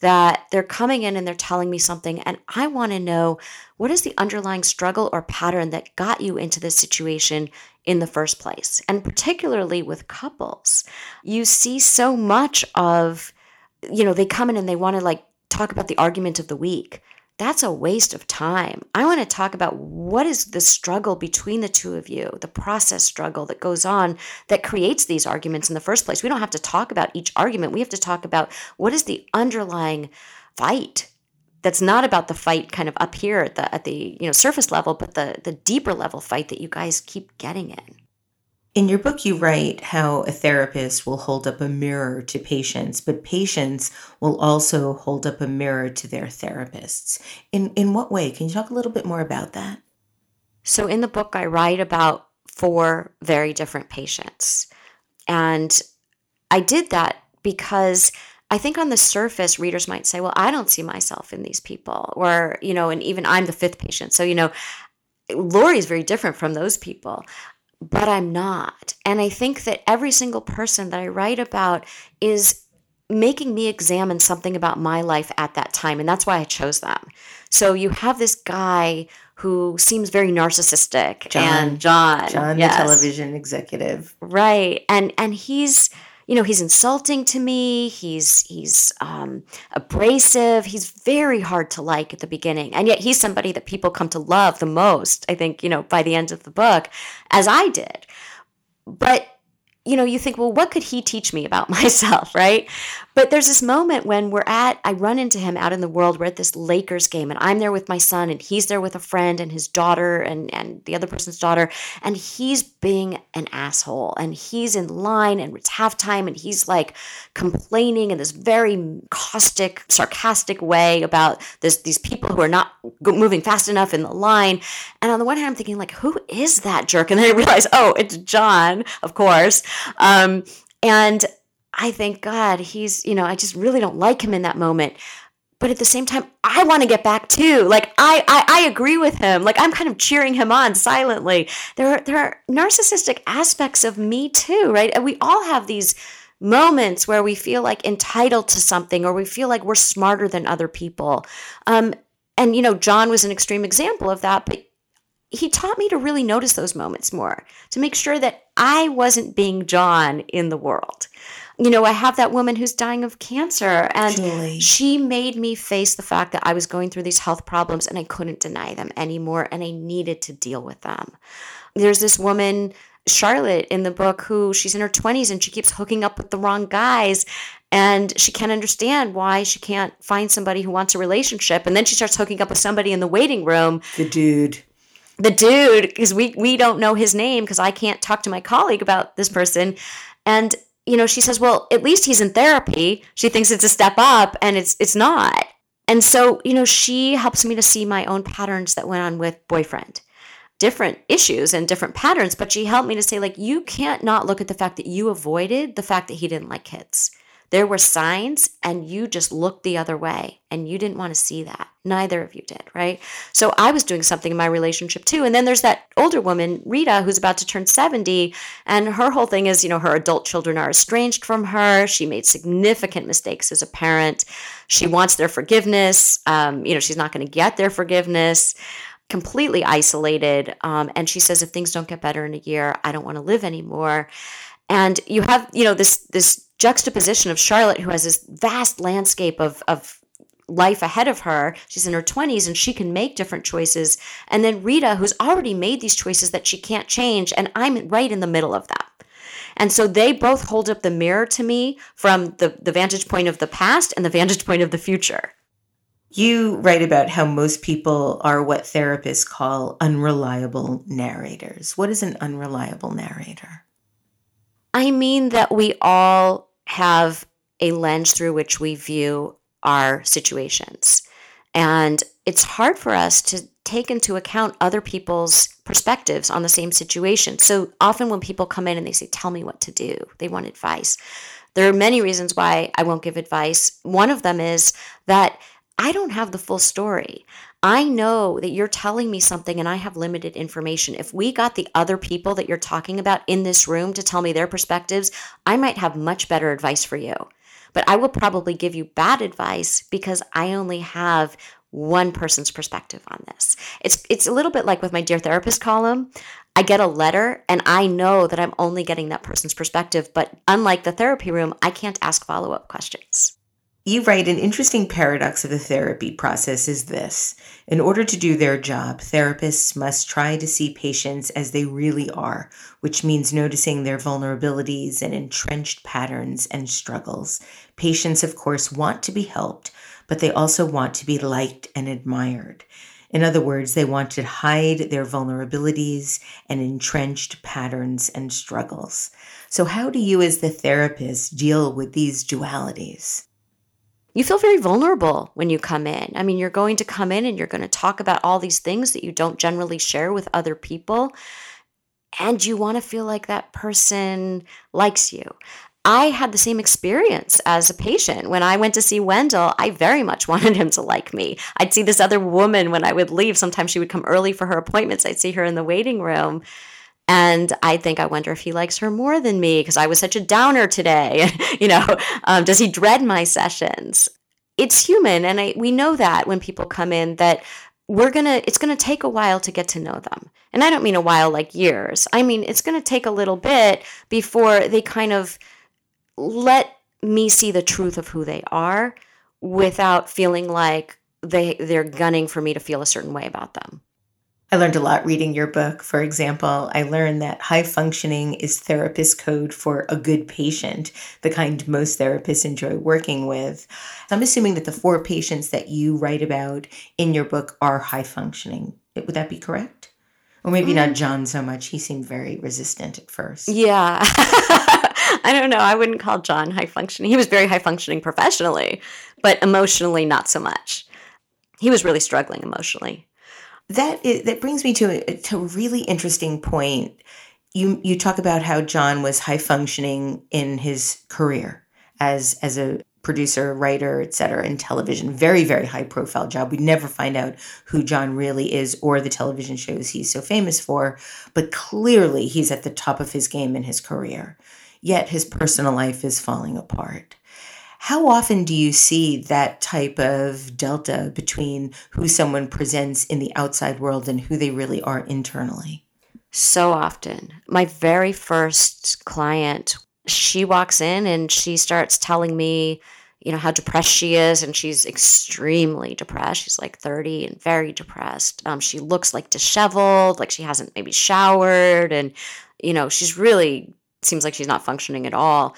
that they're coming in and they're telling me something and i want to know what is the underlying struggle or pattern that got you into this situation in the first place? And particularly with couples you see so much of you know, they come in and they want to like talk about the argument of the week. That's a waste of time. I want to talk about what is the struggle between the two of you, the process struggle that goes on that creates these arguments in the first place. We don't have to talk about each argument. We have to talk about what is the underlying fight that's not about the fight kind of up here at the at the you know surface level but the the deeper level fight that you guys keep getting in in your book, you write how a therapist will hold up a mirror to patients, but patients will also hold up a mirror to their therapists. In, in what way? Can you talk a little bit more about that? So, in the book, I write about four very different patients. And I did that because I think on the surface, readers might say, well, I don't see myself in these people. Or, you know, and even I'm the fifth patient. So, you know, Lori is very different from those people but I'm not. And I think that every single person that I write about is making me examine something about my life at that time. And that's why I chose them. So you have this guy who seems very narcissistic John, and John. John, yes. the television executive. Right. And and he's you know, he's insulting to me. He's he's um, abrasive. He's very hard to like at the beginning, and yet he's somebody that people come to love the most. I think you know by the end of the book, as I did. But you know, you think, well, what could he teach me about myself, right? But there's this moment when we're at, I run into him out in the world. We're at this Lakers game, and I'm there with my son, and he's there with a friend and his daughter and, and the other person's daughter. And he's being an asshole. And he's in line, and it's halftime, and he's like complaining in this very caustic, sarcastic way about this, these people who are not moving fast enough in the line. And on the one hand, I'm thinking, like, who is that jerk? And then I realize, oh, it's John, of course. Um, and I thank God he's, you know, I just really don't like him in that moment. But at the same time, I want to get back too. Like I, I, I agree with him. Like I'm kind of cheering him on silently. There are there are narcissistic aspects of me too, right? And we all have these moments where we feel like entitled to something or we feel like we're smarter than other people. Um, and you know, John was an extreme example of that, but he taught me to really notice those moments more, to make sure that I wasn't being John in the world. You know, I have that woman who's dying of cancer, and Julie. she made me face the fact that I was going through these health problems and I couldn't deny them anymore, and I needed to deal with them. There's this woman, Charlotte, in the book who she's in her 20s and she keeps hooking up with the wrong guys and she can't understand why she can't find somebody who wants a relationship and then she starts hooking up with somebody in the waiting room the dude the dude because we we don't know his name because I can't talk to my colleague about this person and you know she says well at least he's in therapy. She thinks it's a step up and it's it's not. And so you know she helps me to see my own patterns that went on with boyfriend. Different issues and different patterns but she helped me to say like you can't not look at the fact that you avoided the fact that he didn't like kids there were signs and you just looked the other way and you didn't want to see that. Neither of you did, right? So I was doing something in my relationship too. And then there's that older woman, Rita, who's about to turn 70. And her whole thing is, you know, her adult children are estranged from her. She made significant mistakes as a parent. She wants their forgiveness. Um, you know, she's not going to get their forgiveness completely isolated. Um, and she says, if things don't get better in a year, I don't want to live anymore. And you have, you know, this this juxtaposition of Charlotte, who has this vast landscape of, of life ahead of her. She's in her 20s and she can make different choices. And then Rita, who's already made these choices that she can't change, and I'm right in the middle of that. And so they both hold up the mirror to me from the, the vantage point of the past and the vantage point of the future. You write about how most people are what therapists call unreliable narrators. What is an unreliable narrator? I mean that we all have a lens through which we view our situations. And it's hard for us to take into account other people's perspectives on the same situation. So often when people come in and they say, Tell me what to do, they want advice. There are many reasons why I won't give advice. One of them is that I don't have the full story. I know that you're telling me something and I have limited information. If we got the other people that you're talking about in this room to tell me their perspectives, I might have much better advice for you. But I will probably give you bad advice because I only have one person's perspective on this. It's it's a little bit like with my dear therapist column. I get a letter and I know that I'm only getting that person's perspective, but unlike the therapy room, I can't ask follow-up questions. You write an interesting paradox of the therapy process is this. In order to do their job, therapists must try to see patients as they really are, which means noticing their vulnerabilities and entrenched patterns and struggles. Patients, of course, want to be helped, but they also want to be liked and admired. In other words, they want to hide their vulnerabilities and entrenched patterns and struggles. So, how do you, as the therapist, deal with these dualities? You feel very vulnerable when you come in. I mean, you're going to come in and you're going to talk about all these things that you don't generally share with other people. And you want to feel like that person likes you. I had the same experience as a patient. When I went to see Wendell, I very much wanted him to like me. I'd see this other woman when I would leave. Sometimes she would come early for her appointments. I'd see her in the waiting room. And I think, I wonder if he likes her more than me because I was such a downer today. you know, um, does he dread my sessions? It's human. And I, we know that when people come in that we're going to, it's going to take a while to get to know them. And I don't mean a while like years. I mean, it's going to take a little bit before they kind of, let me see the truth of who they are without feeling like they they're gunning for me to feel a certain way about them. I learned a lot reading your book. For example, I learned that high functioning is therapist code for a good patient, the kind most therapists enjoy working with. I'm assuming that the four patients that you write about in your book are high functioning. Would that be correct? Or maybe mm. not John so much. He seemed very resistant at first. Yeah. I don't know. I wouldn't call John high functioning. He was very high functioning professionally, but emotionally not so much. He was really struggling emotionally. That is, that brings me to a, to a really interesting point. You you talk about how John was high functioning in his career as as a producer, writer, etc. in television. Very, very high profile job. We never find out who John really is or the television shows he's so famous for, but clearly he's at the top of his game in his career yet his personal life is falling apart. How often do you see that type of delta between who someone presents in the outside world and who they really are internally? So often. My very first client, she walks in and she starts telling me, you know, how depressed she is. And she's extremely depressed. She's like 30 and very depressed. Um, she looks like disheveled, like she hasn't maybe showered. And, you know, she's really seems like she's not functioning at all.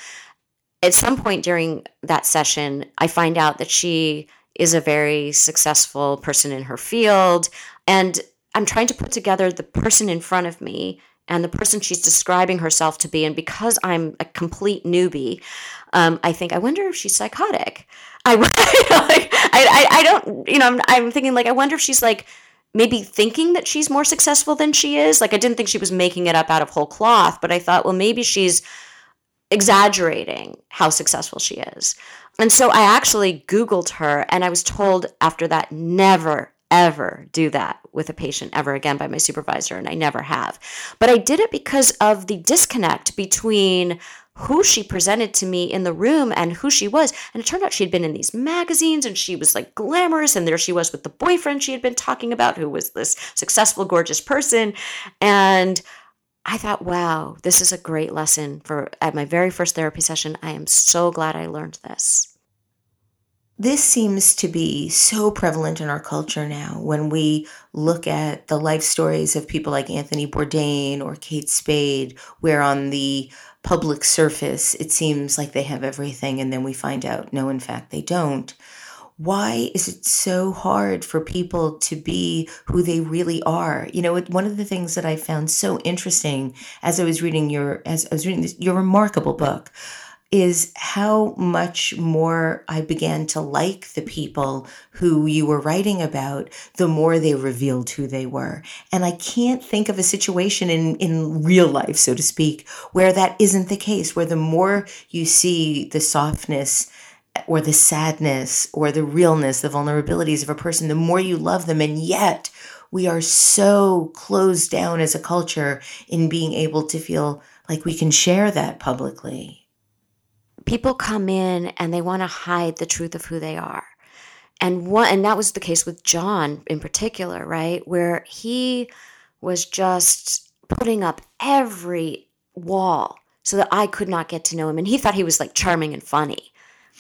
At some point during that session, I find out that she is a very successful person in her field. And I'm trying to put together the person in front of me and the person she's describing herself to be. And because I'm a complete newbie, um, I think, I wonder if she's psychotic. I, like, I, I, don't, you know, I'm, I'm thinking like, I wonder if she's like maybe thinking that she's more successful than she is. Like I didn't think she was making it up out of whole cloth, but I thought, well, maybe she's exaggerating how successful she is. And so I actually Googled her and I was told after that, never, ever do that with a patient ever again by my supervisor. And I never have. But I did it because of the disconnect between who she presented to me in the room and who she was. And it turned out she had been in these magazines and she was like glamorous. And there she was with the boyfriend she had been talking about, who was this successful, gorgeous person. And I thought, wow, this is a great lesson for at my very first therapy session. I am so glad I learned this. This seems to be so prevalent in our culture now when we look at the life stories of people like Anthony Bourdain or Kate Spade, where on the public surface, it seems like they have everything, and then we find out, no, in fact, they don't. Why is it so hard for people to be who they really are? You know, one of the things that I found so interesting as I was reading your, as I was reading this, your remarkable book, is how much more I began to like the people who you were writing about, the more they revealed who they were. And I can't think of a situation in, in real life, so to speak, where that isn't the case, where the more you see the softness or the sadness or the realness, the vulnerabilities of a person, the more you love them. And yet, we are so closed down as a culture in being able to feel like we can share that publicly people come in and they want to hide the truth of who they are. And one and that was the case with John in particular, right? Where he was just putting up every wall so that I could not get to know him. And he thought he was like charming and funny.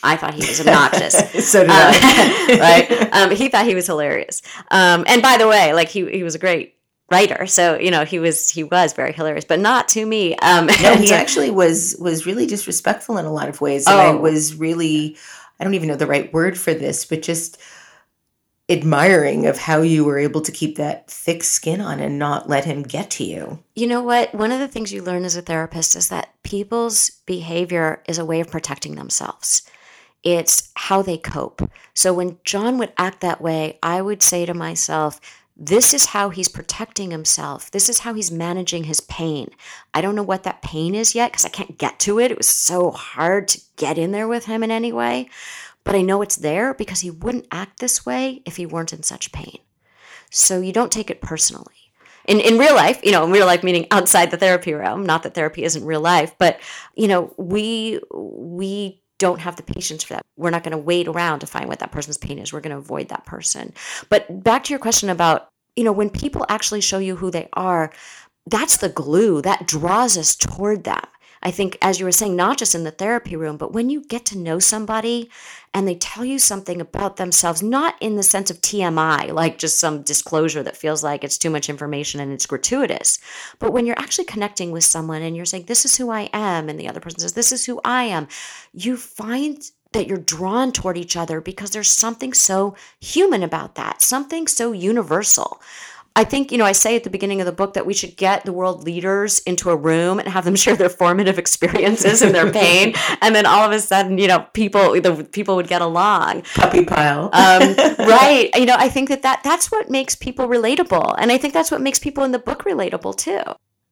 I thought he was obnoxious. so did um, I. right? Um, he thought he was hilarious. Um, and by the way, like he, he was a great writer so you know he was he was very hilarious but not to me um no he actually was was really disrespectful in a lot of ways and oh. i was really I don't even know the right word for this, but just admiring of how you were able to keep that thick skin on and not let him get to you. You know what? One of the things you learn as a therapist is that people's behavior is a way of protecting themselves. It's how they cope. So when John would act that way, I would say to myself, this is how he's protecting himself. This is how he's managing his pain. I don't know what that pain is yet because I can't get to it. It was so hard to get in there with him in any way. But I know it's there because he wouldn't act this way if he weren't in such pain. So you don't take it personally. In, in real life, you know, in real life meaning outside the therapy realm, not that therapy isn't real life, but you know, we we don't have the patience for that. We're not going to wait around to find what that person's pain is. We're going to avoid that person. But back to your question about, you know, when people actually show you who they are, that's the glue that draws us toward them. I think, as you were saying, not just in the therapy room, but when you get to know somebody and they tell you something about themselves, not in the sense of TMI, like just some disclosure that feels like it's too much information and it's gratuitous, but when you're actually connecting with someone and you're saying, This is who I am, and the other person says, This is who I am, you find that you're drawn toward each other because there's something so human about that, something so universal. I think, you know, I say at the beginning of the book that we should get the world leaders into a room and have them share their formative experiences and their pain. and then all of a sudden, you know, people, the people would get along. Puppy pile. um, right. You know, I think that, that that's what makes people relatable. And I think that's what makes people in the book relatable too.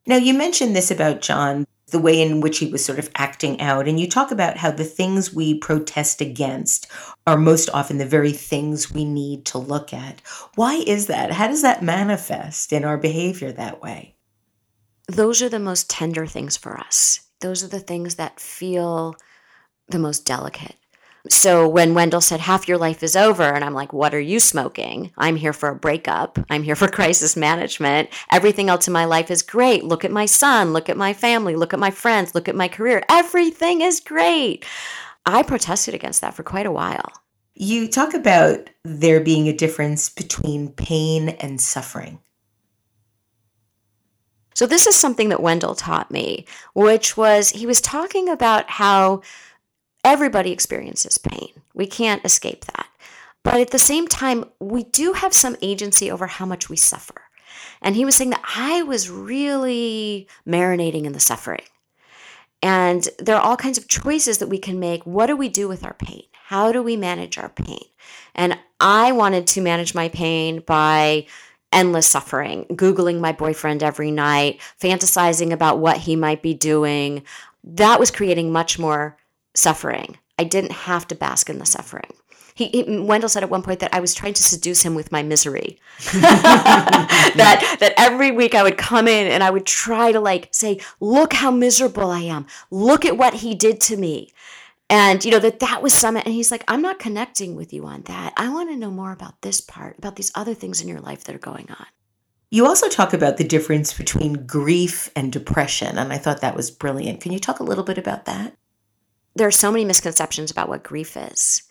Now, you mentioned this about John the way in which he was sort of acting out. And you talk about how the things we protest against are most often the very things we need to look at. Why is that? How does that manifest in our behavior that way? Those are the most tender things for us. Those are the things that feel the most delicate. So when Wendell said, half your life is over, and I'm like, what are you smoking? I'm here for a breakup. I'm here for crisis management. Everything else in my life is great. Look at my son. Look at my family. Look at my friends. Look at my career. Everything is great. I protested against that for quite a while. You talk about there being a difference between pain and suffering. So, this is something that Wendell taught me, which was he was talking about how Everybody experiences pain. We can't escape that. But at the same time, we do have some agency over how much we suffer. And he was saying that I was really marinating in the suffering. And there are all kinds of choices that we can make. What do we do with our pain? How do we manage our pain? And I wanted to manage my pain by endless suffering, Googling my boyfriend every night, fantasizing about what he might be doing. That was creating much more suffering. I didn't have to bask in the suffering. He, he, Wendell said at one point that I was trying to seduce him with my misery. that that every week I would come in and I would try to like say, "Look how miserable I am. Look at what he did to me." And you know that that was some and he's like, "I'm not connecting with you on that. I want to know more about this part, about these other things in your life that are going on." You also talk about the difference between grief and depression, and I thought that was brilliant. Can you talk a little bit about that? There are so many misconceptions about what grief is.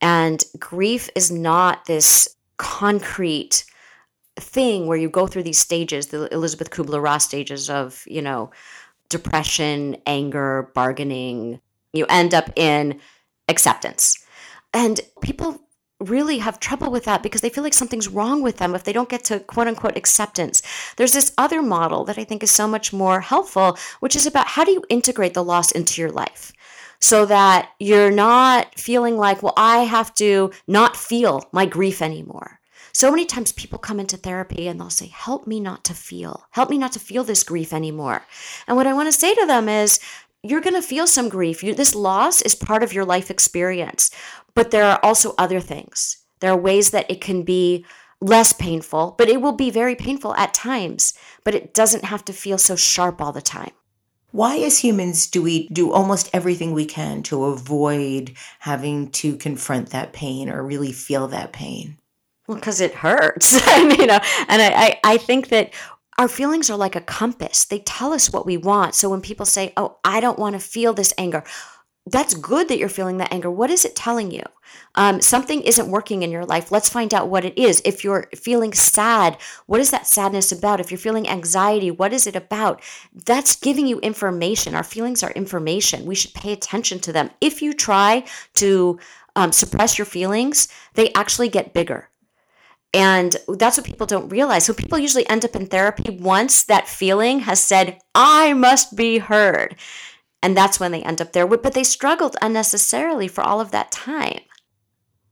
And grief is not this concrete thing where you go through these stages, the Elisabeth Kübler-Ross stages of, you know, depression, anger, bargaining. You end up in acceptance. And people really have trouble with that because they feel like something's wrong with them if they don't get to quote unquote acceptance. There's this other model that I think is so much more helpful, which is about how do you integrate the loss into your life? So that you're not feeling like, well, I have to not feel my grief anymore. So many times people come into therapy and they'll say, Help me not to feel, help me not to feel this grief anymore. And what I want to say to them is, you're going to feel some grief. You, this loss is part of your life experience, but there are also other things. There are ways that it can be less painful, but it will be very painful at times, but it doesn't have to feel so sharp all the time. Why, as humans, do we do almost everything we can to avoid having to confront that pain or really feel that pain? Well, because it hurts. you know, and I, I, I think that our feelings are like a compass. They tell us what we want. So when people say, Oh, I don't want to feel this anger, that's good that you're feeling that anger. What is it telling you? Um, something isn't working in your life. Let's find out what it is. If you're feeling sad, what is that sadness about? If you're feeling anxiety, what is it about? That's giving you information. Our feelings are information. We should pay attention to them. If you try to um, suppress your feelings, they actually get bigger. And that's what people don't realize. So people usually end up in therapy once that feeling has said, I must be heard. And that's when they end up there. But they struggled unnecessarily for all of that time.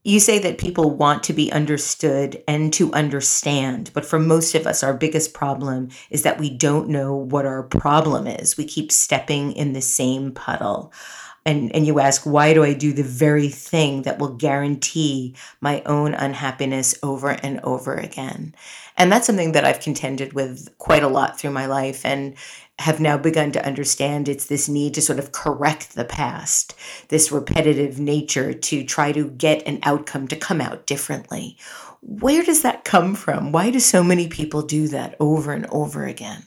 You say that people want to be understood and to understand, but for most of us, our biggest problem is that we don't know what our problem is. We keep stepping in the same puddle. And, and you ask, why do I do the very thing that will guarantee my own unhappiness over and over again? And that's something that I've contended with quite a lot through my life. And have now begun to understand it's this need to sort of correct the past, this repetitive nature to try to get an outcome to come out differently. Where does that come from? Why do so many people do that over and over again?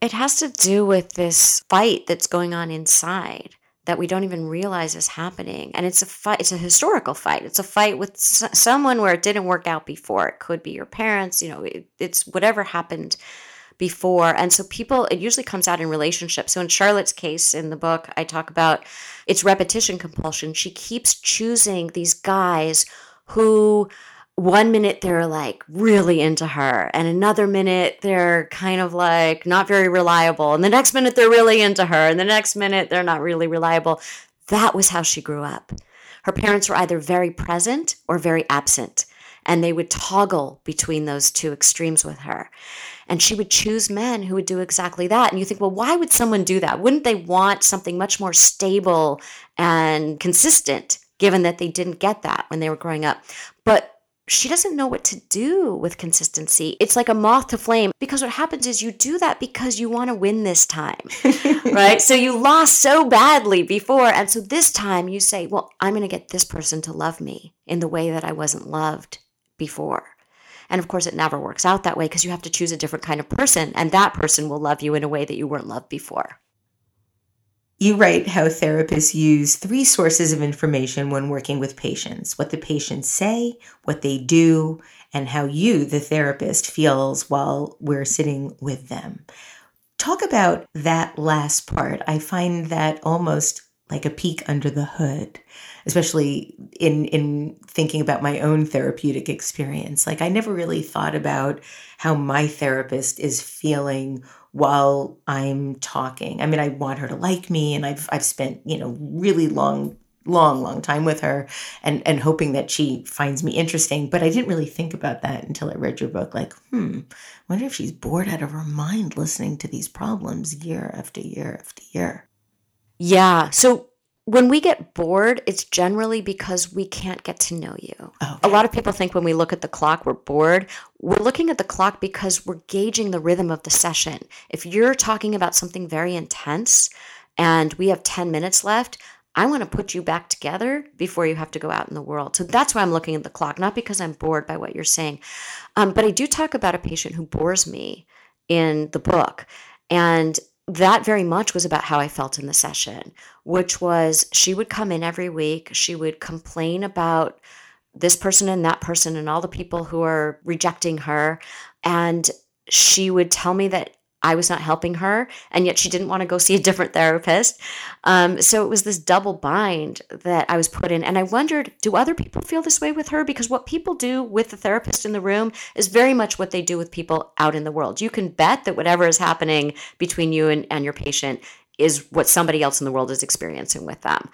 It has to do with this fight that's going on inside that we don't even realize is happening and it's a fight it's a historical fight it's a fight with s- someone where it didn't work out before it could be your parents you know it, it's whatever happened before. And so people, it usually comes out in relationships. So in Charlotte's case in the book, I talk about it's repetition compulsion. She keeps choosing these guys who one minute they're like really into her and another minute they're kind of like not very reliable and the next minute they're really into her and the next minute they're not really reliable that was how she grew up her parents were either very present or very absent and they would toggle between those two extremes with her and she would choose men who would do exactly that. And you think, well, why would someone do that? Wouldn't they want something much more stable and consistent, given that they didn't get that when they were growing up? But she doesn't know what to do with consistency. It's like a moth to flame because what happens is you do that because you want to win this time, right? So you lost so badly before. And so this time you say, well, I'm going to get this person to love me in the way that I wasn't loved before. And of course, it never works out that way because you have to choose a different kind of person, and that person will love you in a way that you weren't loved before. You write how therapists use three sources of information when working with patients what the patients say, what they do, and how you, the therapist, feels while we're sitting with them. Talk about that last part. I find that almost like a peek under the hood especially in in thinking about my own therapeutic experience like i never really thought about how my therapist is feeling while i'm talking. I mean i want her to like me and i've i've spent you know really long long long time with her and and hoping that she finds me interesting but i didn't really think about that until i read your book like hmm wonder if she's bored out of her mind listening to these problems year after year after year. Yeah so when we get bored, it's generally because we can't get to know you. Okay. A lot of people think when we look at the clock, we're bored. We're looking at the clock because we're gauging the rhythm of the session. If you're talking about something very intense and we have 10 minutes left, I want to put you back together before you have to go out in the world. So that's why I'm looking at the clock, not because I'm bored by what you're saying. Um, but I do talk about a patient who bores me in the book. And that very much was about how I felt in the session, which was she would come in every week. She would complain about this person and that person and all the people who are rejecting her. And she would tell me that I was not helping her, and yet she didn't want to go see a different therapist. Um, so it was this double bind that I was put in. And I wondered, do other people feel this way with her? Because what people do with the therapist in the room is very much what they do with people out in the world. You can bet that whatever is happening between you and, and your patient is what somebody else in the world is experiencing with them.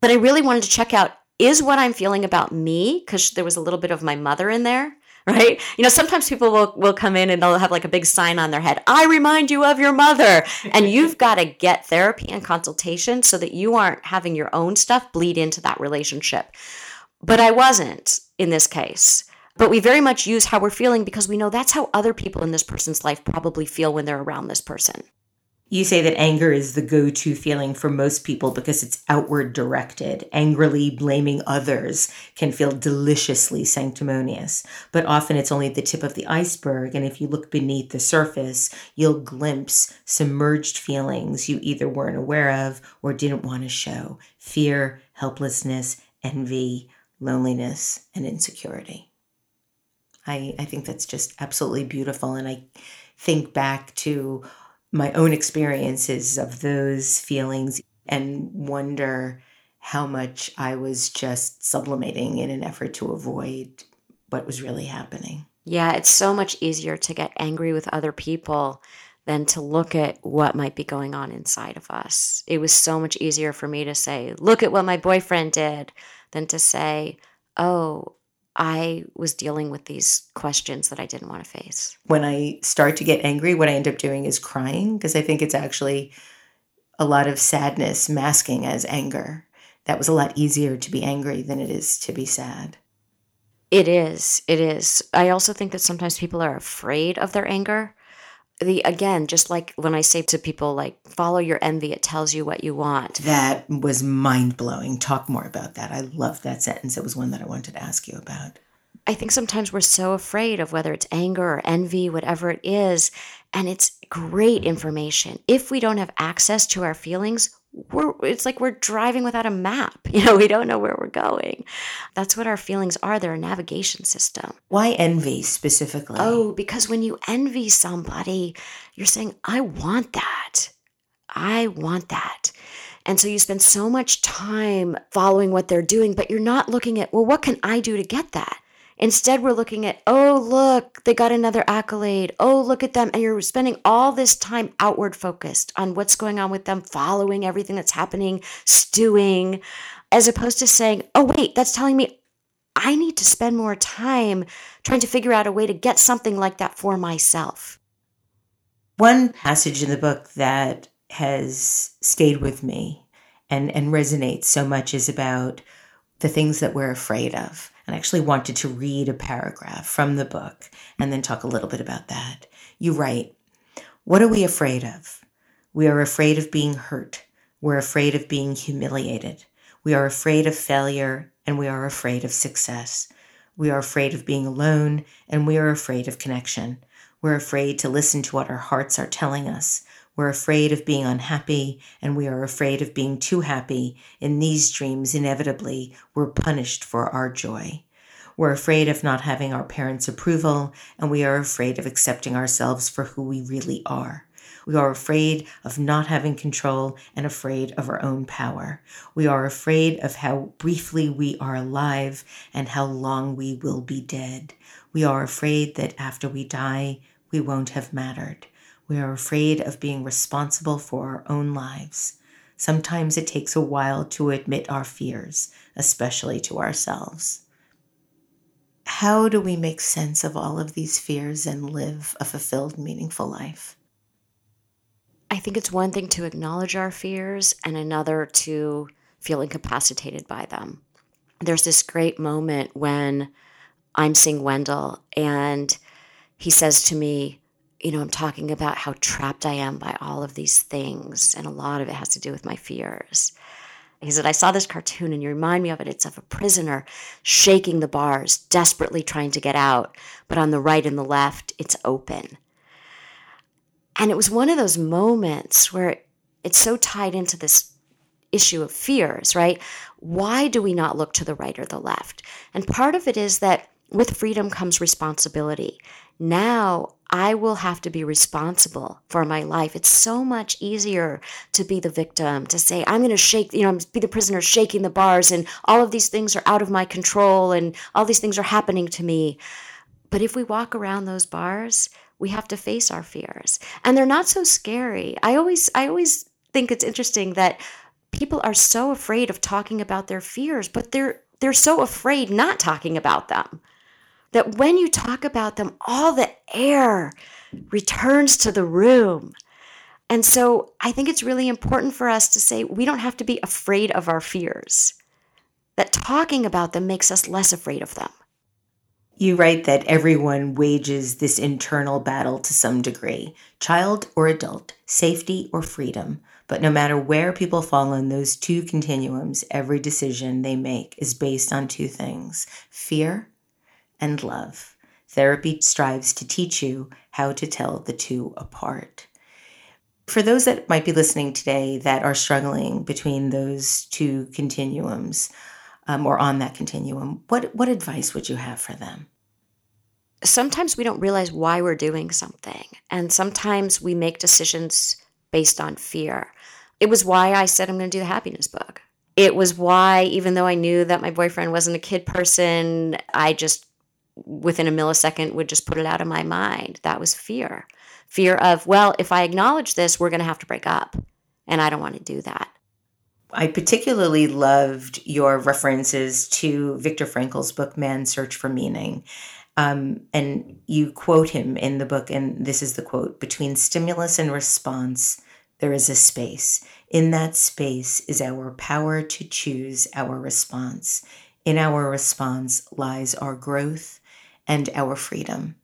But I really wanted to check out is what I'm feeling about me, because there was a little bit of my mother in there right? You know, sometimes people will, will come in and they'll have like a big sign on their head, I remind you of your mother. And you've got to get therapy and consultation so that you aren't having your own stuff bleed into that relationship. But I wasn't in this case. But we very much use how we're feeling because we know that's how other people in this person's life probably feel when they're around this person. You say that anger is the go to feeling for most people because it's outward directed. Angrily blaming others can feel deliciously sanctimonious, but often it's only the tip of the iceberg. And if you look beneath the surface, you'll glimpse submerged feelings you either weren't aware of or didn't want to show fear, helplessness, envy, loneliness, and insecurity. I, I think that's just absolutely beautiful. And I think back to my own experiences of those feelings and wonder how much I was just sublimating in an effort to avoid what was really happening. Yeah, it's so much easier to get angry with other people than to look at what might be going on inside of us. It was so much easier for me to say, look at what my boyfriend did, than to say, oh, I was dealing with these questions that I didn't want to face. When I start to get angry, what I end up doing is crying because I think it's actually a lot of sadness masking as anger. That was a lot easier to be angry than it is to be sad. It is. It is. I also think that sometimes people are afraid of their anger the again just like when i say to people like follow your envy it tells you what you want. That was mind-blowing. Talk more about that. I love that sentence. It was one that i wanted to ask you about. I think sometimes we're so afraid of whether it's anger or envy whatever it is and it's great information. If we don't have access to our feelings we're it's like we're driving without a map. You know we don't know where we're going. That's what our feelings are. They're a navigation system. Why envy specifically? Oh because when you envy somebody you're saying i want that. I want that. And so you spend so much time following what they're doing but you're not looking at well what can i do to get that Instead, we're looking at, oh, look, they got another accolade. Oh, look at them. And you're spending all this time outward focused on what's going on with them, following everything that's happening, stewing, as opposed to saying, oh, wait, that's telling me I need to spend more time trying to figure out a way to get something like that for myself. One passage in the book that has stayed with me and, and resonates so much is about the things that we're afraid of and I actually wanted to read a paragraph from the book and then talk a little bit about that. You write, What are we afraid of? We are afraid of being hurt. We're afraid of being humiliated. We are afraid of failure and we are afraid of success. We are afraid of being alone and we are afraid of connection. We're afraid to listen to what our hearts are telling us. We're afraid of being unhappy, and we are afraid of being too happy. In these dreams, inevitably, we're punished for our joy. We're afraid of not having our parents' approval, and we are afraid of accepting ourselves for who we really are. We are afraid of not having control and afraid of our own power. We are afraid of how briefly we are alive and how long we will be dead. We are afraid that after we die, we won't have mattered. We are afraid of being responsible for our own lives. Sometimes it takes a while to admit our fears, especially to ourselves. How do we make sense of all of these fears and live a fulfilled, meaningful life? I think it's one thing to acknowledge our fears and another to feel incapacitated by them. There's this great moment when I'm seeing Wendell and he says to me, you know, I'm talking about how trapped I am by all of these things, and a lot of it has to do with my fears. He said, I saw this cartoon and you remind me of it. It's of a prisoner shaking the bars, desperately trying to get out, but on the right and the left, it's open. And it was one of those moments where it's so tied into this issue of fears, right? Why do we not look to the right or the left? And part of it is that with freedom comes responsibility. Now I will have to be responsible for my life. It's so much easier to be the victim, to say, I'm going to shake, you know, be the prisoner shaking the bars, and all of these things are out of my control, and all these things are happening to me. But if we walk around those bars, we have to face our fears. And they're not so scary. I always, I always think it's interesting that people are so afraid of talking about their fears, but they're they're so afraid not talking about them that when you talk about them, all the air returns to the room. And so I think it's really important for us to say we don't have to be afraid of our fears, that talking about them makes us less afraid of them. You write that everyone wages this internal battle to some degree, child or adult, safety or freedom. But no matter where people fall in those two continuums, every decision they make is based on two things fear and love. Therapy strives to teach you how to tell the two apart. For those that might be listening today that are struggling between those two continuums um, or on that continuum, what, what advice would you have for them? Sometimes we don't realize why we're doing something, and sometimes we make decisions based on fear. It was why I said I'm going to do the happiness book It was why, even though I knew that my boyfriend wasn't a kid person, I just, within a millisecond, would just put it out of my mind. That was fear. Fear of, well, if I acknowledge this, we're going to have to break up. And I don't want to do that. I particularly loved your references to Viktor Frankl's book, Man's Search for Meaning. Um, and you quote him in the book, and this is the quote Between stimulus and response, there is a space. In that space is our power to choose our response. In our response lies our growth and our freedom.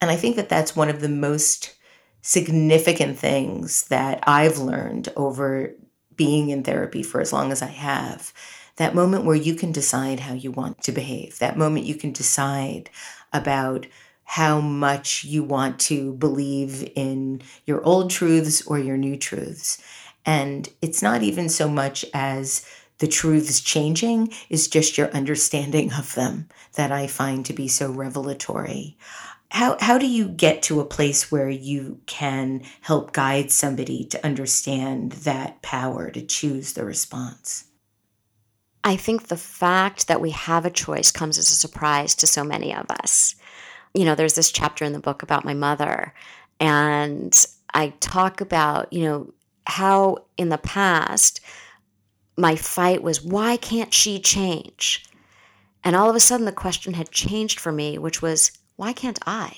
And I think that that's one of the most significant things that I've learned over being in therapy for as long as I have. That moment where you can decide how you want to behave, that moment you can decide about how much you want to believe in your old truths or your new truths. And it's not even so much as the truths changing, is just your understanding of them that I find to be so revelatory. How, how do you get to a place where you can help guide somebody to understand that power to choose the response? I think the fact that we have a choice comes as a surprise to so many of us. You know, there's this chapter in the book about my mother, and I talk about, you know, how in the past my fight was, why can't she change? And all of a sudden, the question had changed for me, which was, why can't I?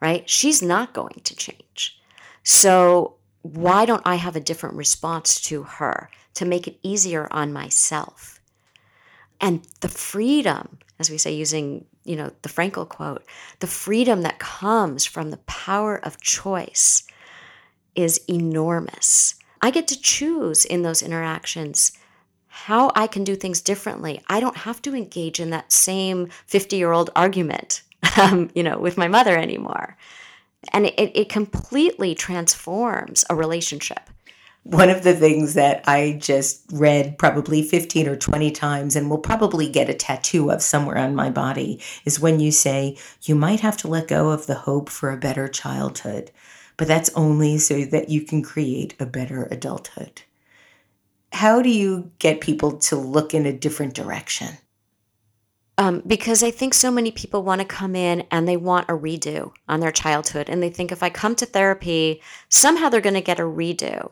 Right? She's not going to change. So, why don't I have a different response to her to make it easier on myself? And the freedom, as we say, using you know the Frankl quote, the freedom that comes from the power of choice is enormous. I get to choose in those interactions how I can do things differently. I don't have to engage in that same 50 year old argument, um, you know, with my mother anymore. And it, it completely transforms a relationship. One of the things that I just read probably 15 or 20 times and will probably get a tattoo of somewhere on my body is when you say, you might have to let go of the hope for a better childhood but that's only so that you can create a better adulthood. How do you get people to look in a different direction? Um, because I think so many people want to come in and they want a redo on their childhood, and they think if I come to therapy, somehow they're going to get a redo.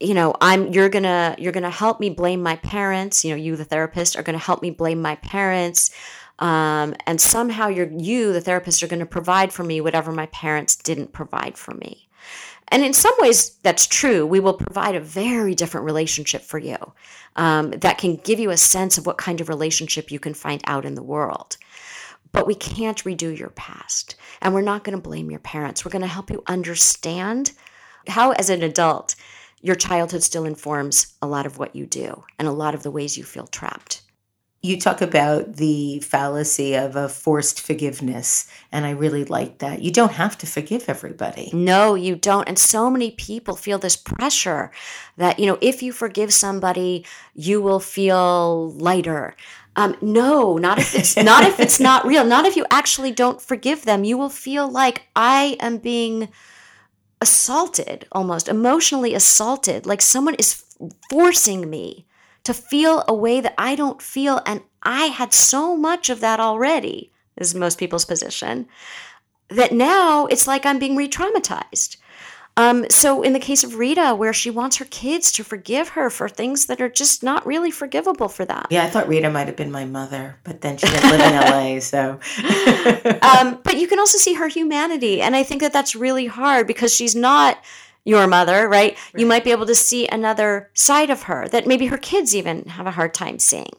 You know, I'm you're gonna you're gonna help me blame my parents. You know, you the therapist are going to help me blame my parents. Um, and somehow you're, you, the therapist, are going to provide for me whatever my parents didn't provide for me. And in some ways, that's true. We will provide a very different relationship for you um, that can give you a sense of what kind of relationship you can find out in the world. But we can't redo your past. And we're not going to blame your parents. We're going to help you understand how, as an adult, your childhood still informs a lot of what you do and a lot of the ways you feel trapped you talk about the fallacy of a forced forgiveness and i really like that. You don't have to forgive everybody. No you don't. And so many people feel this pressure that you know if you forgive somebody you will feel lighter. Um, no not if it's not if it's not real. Not if you actually don't forgive them. You will feel like i am being assaulted almost emotionally assaulted like someone is forcing me to feel a way that I don't feel. And I had so much of that already, is most people's position, that now it's like I'm being re traumatized. Um, so, in the case of Rita, where she wants her kids to forgive her for things that are just not really forgivable for them. Yeah, I thought Rita might have been my mother, but then she didn't live in LA, so. um, but you can also see her humanity. And I think that that's really hard because she's not your mother, right? right? You might be able to see another side of her that maybe her kids even have a hard time seeing.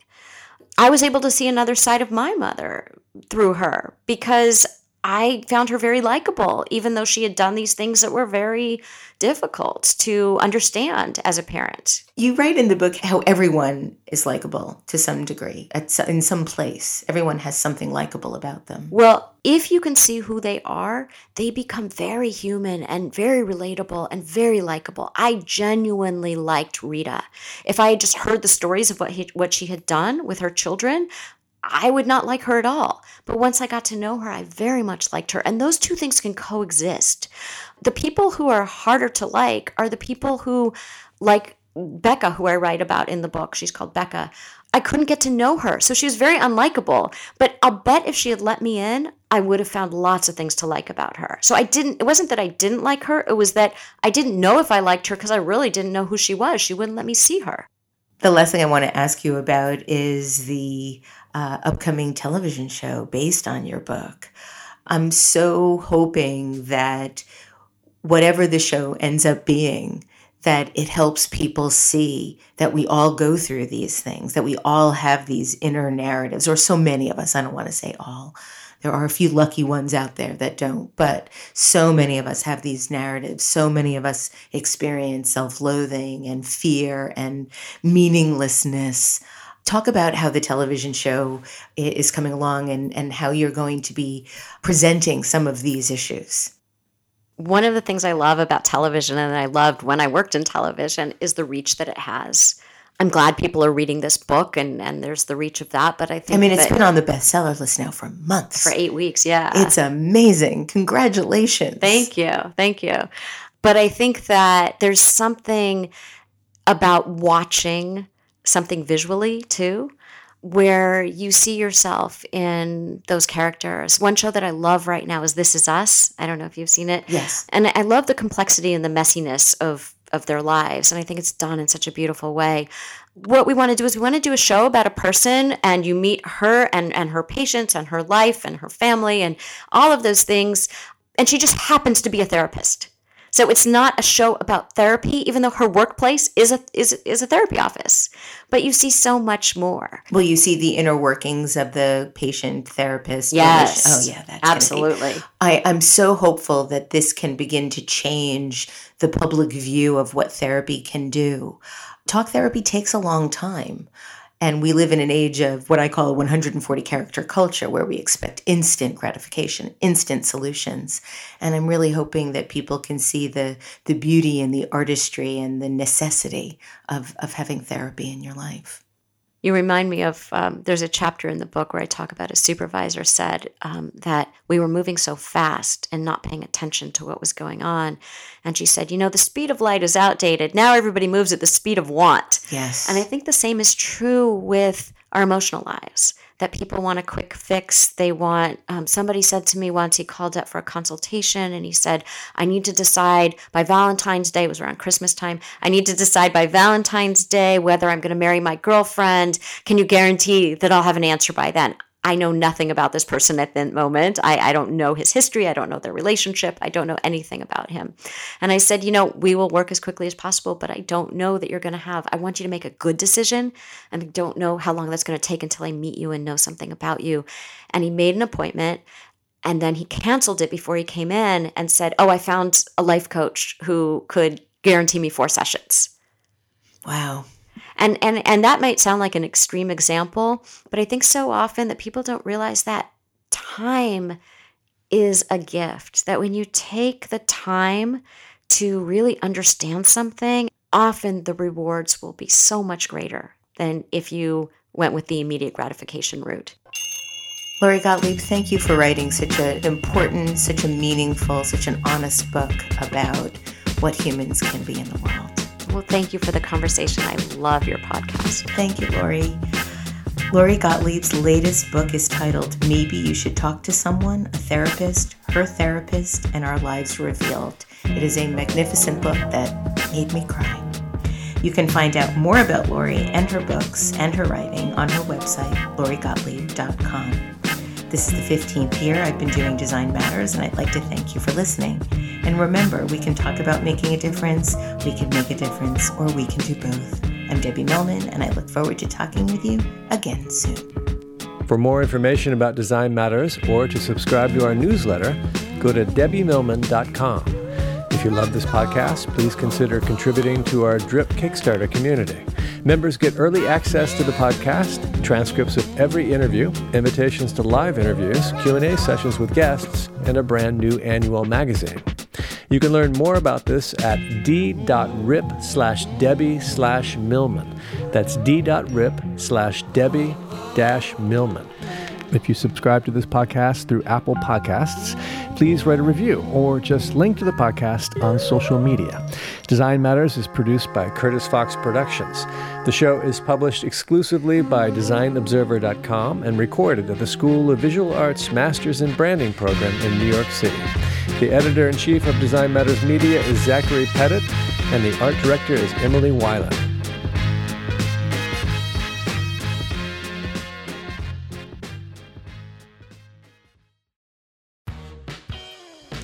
I was able to see another side of my mother through her because I found her very likable, even though she had done these things that were very difficult to understand as a parent. You write in the book how everyone is likable to some degree, at, in some place. Everyone has something likable about them. Well, if you can see who they are, they become very human and very relatable and very likable. I genuinely liked Rita. If I had just heard the stories of what he, what she had done with her children, I would not like her at all. But once I got to know her, I very much liked her. And those two things can coexist. The people who are harder to like are the people who like Becca, who I write about in the book, she's called Becca. I couldn't get to know her. So she was very unlikable. But I'll bet if she had let me in, I would have found lots of things to like about her. So I didn't, it wasn't that I didn't like her, it was that I didn't know if I liked her because I really didn't know who she was. She wouldn't let me see her. The last thing I want to ask you about is the uh, upcoming television show based on your book. I'm so hoping that whatever the show ends up being, that it helps people see that we all go through these things, that we all have these inner narratives, or so many of us. I don't want to say all. There are a few lucky ones out there that don't, but so many of us have these narratives. So many of us experience self loathing and fear and meaninglessness. Talk about how the television show is coming along and, and how you're going to be presenting some of these issues one of the things I love about television and I loved when I worked in television is the reach that it has. I'm glad people are reading this book and, and there's the reach of that. But I think I mean, it's been on the bestseller list now for months. For eight weeks, yeah. It's amazing. Congratulations. Thank you. Thank you. But I think that there's something about watching something visually too where you see yourself in those characters. One show that I love right now is This Is Us. I don't know if you've seen it. Yes. And I love the complexity and the messiness of of their lives and I think it's done in such a beautiful way. What we want to do is we want to do a show about a person and you meet her and and her patients and her life and her family and all of those things and she just happens to be a therapist so it's not a show about therapy, even though her workplace is a is is a therapy office. But you see so much more. Well, you see the inner workings of the patient therapist. Yes. Oh yeah, that's absolutely. I, I'm so hopeful that this can begin to change the public view of what therapy can do. Talk therapy takes a long time. And we live in an age of what I call a 140 character culture where we expect instant gratification, instant solutions. And I'm really hoping that people can see the, the beauty and the artistry and the necessity of, of having therapy in your life you remind me of um, there's a chapter in the book where I talk about a supervisor said um, that we were moving so fast and not paying attention to what was going on. And she said, You know, the speed of light is outdated. Now everybody moves at the speed of want. Yes. And I think the same is true with our emotional lives that people want a quick fix. They want, um, somebody said to me once, he called up for a consultation and he said, I need to decide by Valentine's Day, it was around Christmas time, I need to decide by Valentine's Day whether I'm going to marry my girlfriend. Can you guarantee that I'll have an answer by then? I know nothing about this person at that moment. I, I don't know his history. I don't know their relationship. I don't know anything about him. And I said, you know, we will work as quickly as possible, but I don't know that you're going to have, I want you to make a good decision. And I don't know how long that's going to take until I meet you and know something about you. And he made an appointment and then he canceled it before he came in and said, oh, I found a life coach who could guarantee me four sessions. Wow. And, and, and that might sound like an extreme example, but I think so often that people don't realize that time is a gift. That when you take the time to really understand something, often the rewards will be so much greater than if you went with the immediate gratification route. Lori Gottlieb, thank you for writing such an important, such a meaningful, such an honest book about what humans can be in the world. Well, thank you for the conversation. I love your podcast. Thank you, Lori. Lori Gottlieb's latest book is titled Maybe You Should Talk to Someone, a Therapist, Her Therapist, and Our Lives Revealed. It is a magnificent book that made me cry. You can find out more about Lori and her books and her writing on her website, lorigottlieb.com. This is the 15th year I've been doing Design Matters, and I'd like to thank you for listening. And remember, we can talk about making a difference, we can make a difference, or we can do both. I'm Debbie Millman, and I look forward to talking with you again soon. For more information about Design Matters or to subscribe to our newsletter, go to debbiemillman.com. If you love this podcast, please consider contributing to our DRIP Kickstarter community. Members get early access to the podcast, transcripts of every interview, invitations to live interviews, Q&A sessions with guests, and a brand new annual magazine. You can learn more about this at d.rip slash Debbie slash Millman. That's d.rip slash Debbie dash Millman. If you subscribe to this podcast through Apple Podcasts, please write a review or just link to the podcast on social media. Design Matters is produced by Curtis Fox Productions. The show is published exclusively by DesignObserver.com and recorded at the School of Visual Arts Masters in Branding program in New York City. The editor in chief of Design Matters Media is Zachary Pettit, and the art director is Emily Weiland.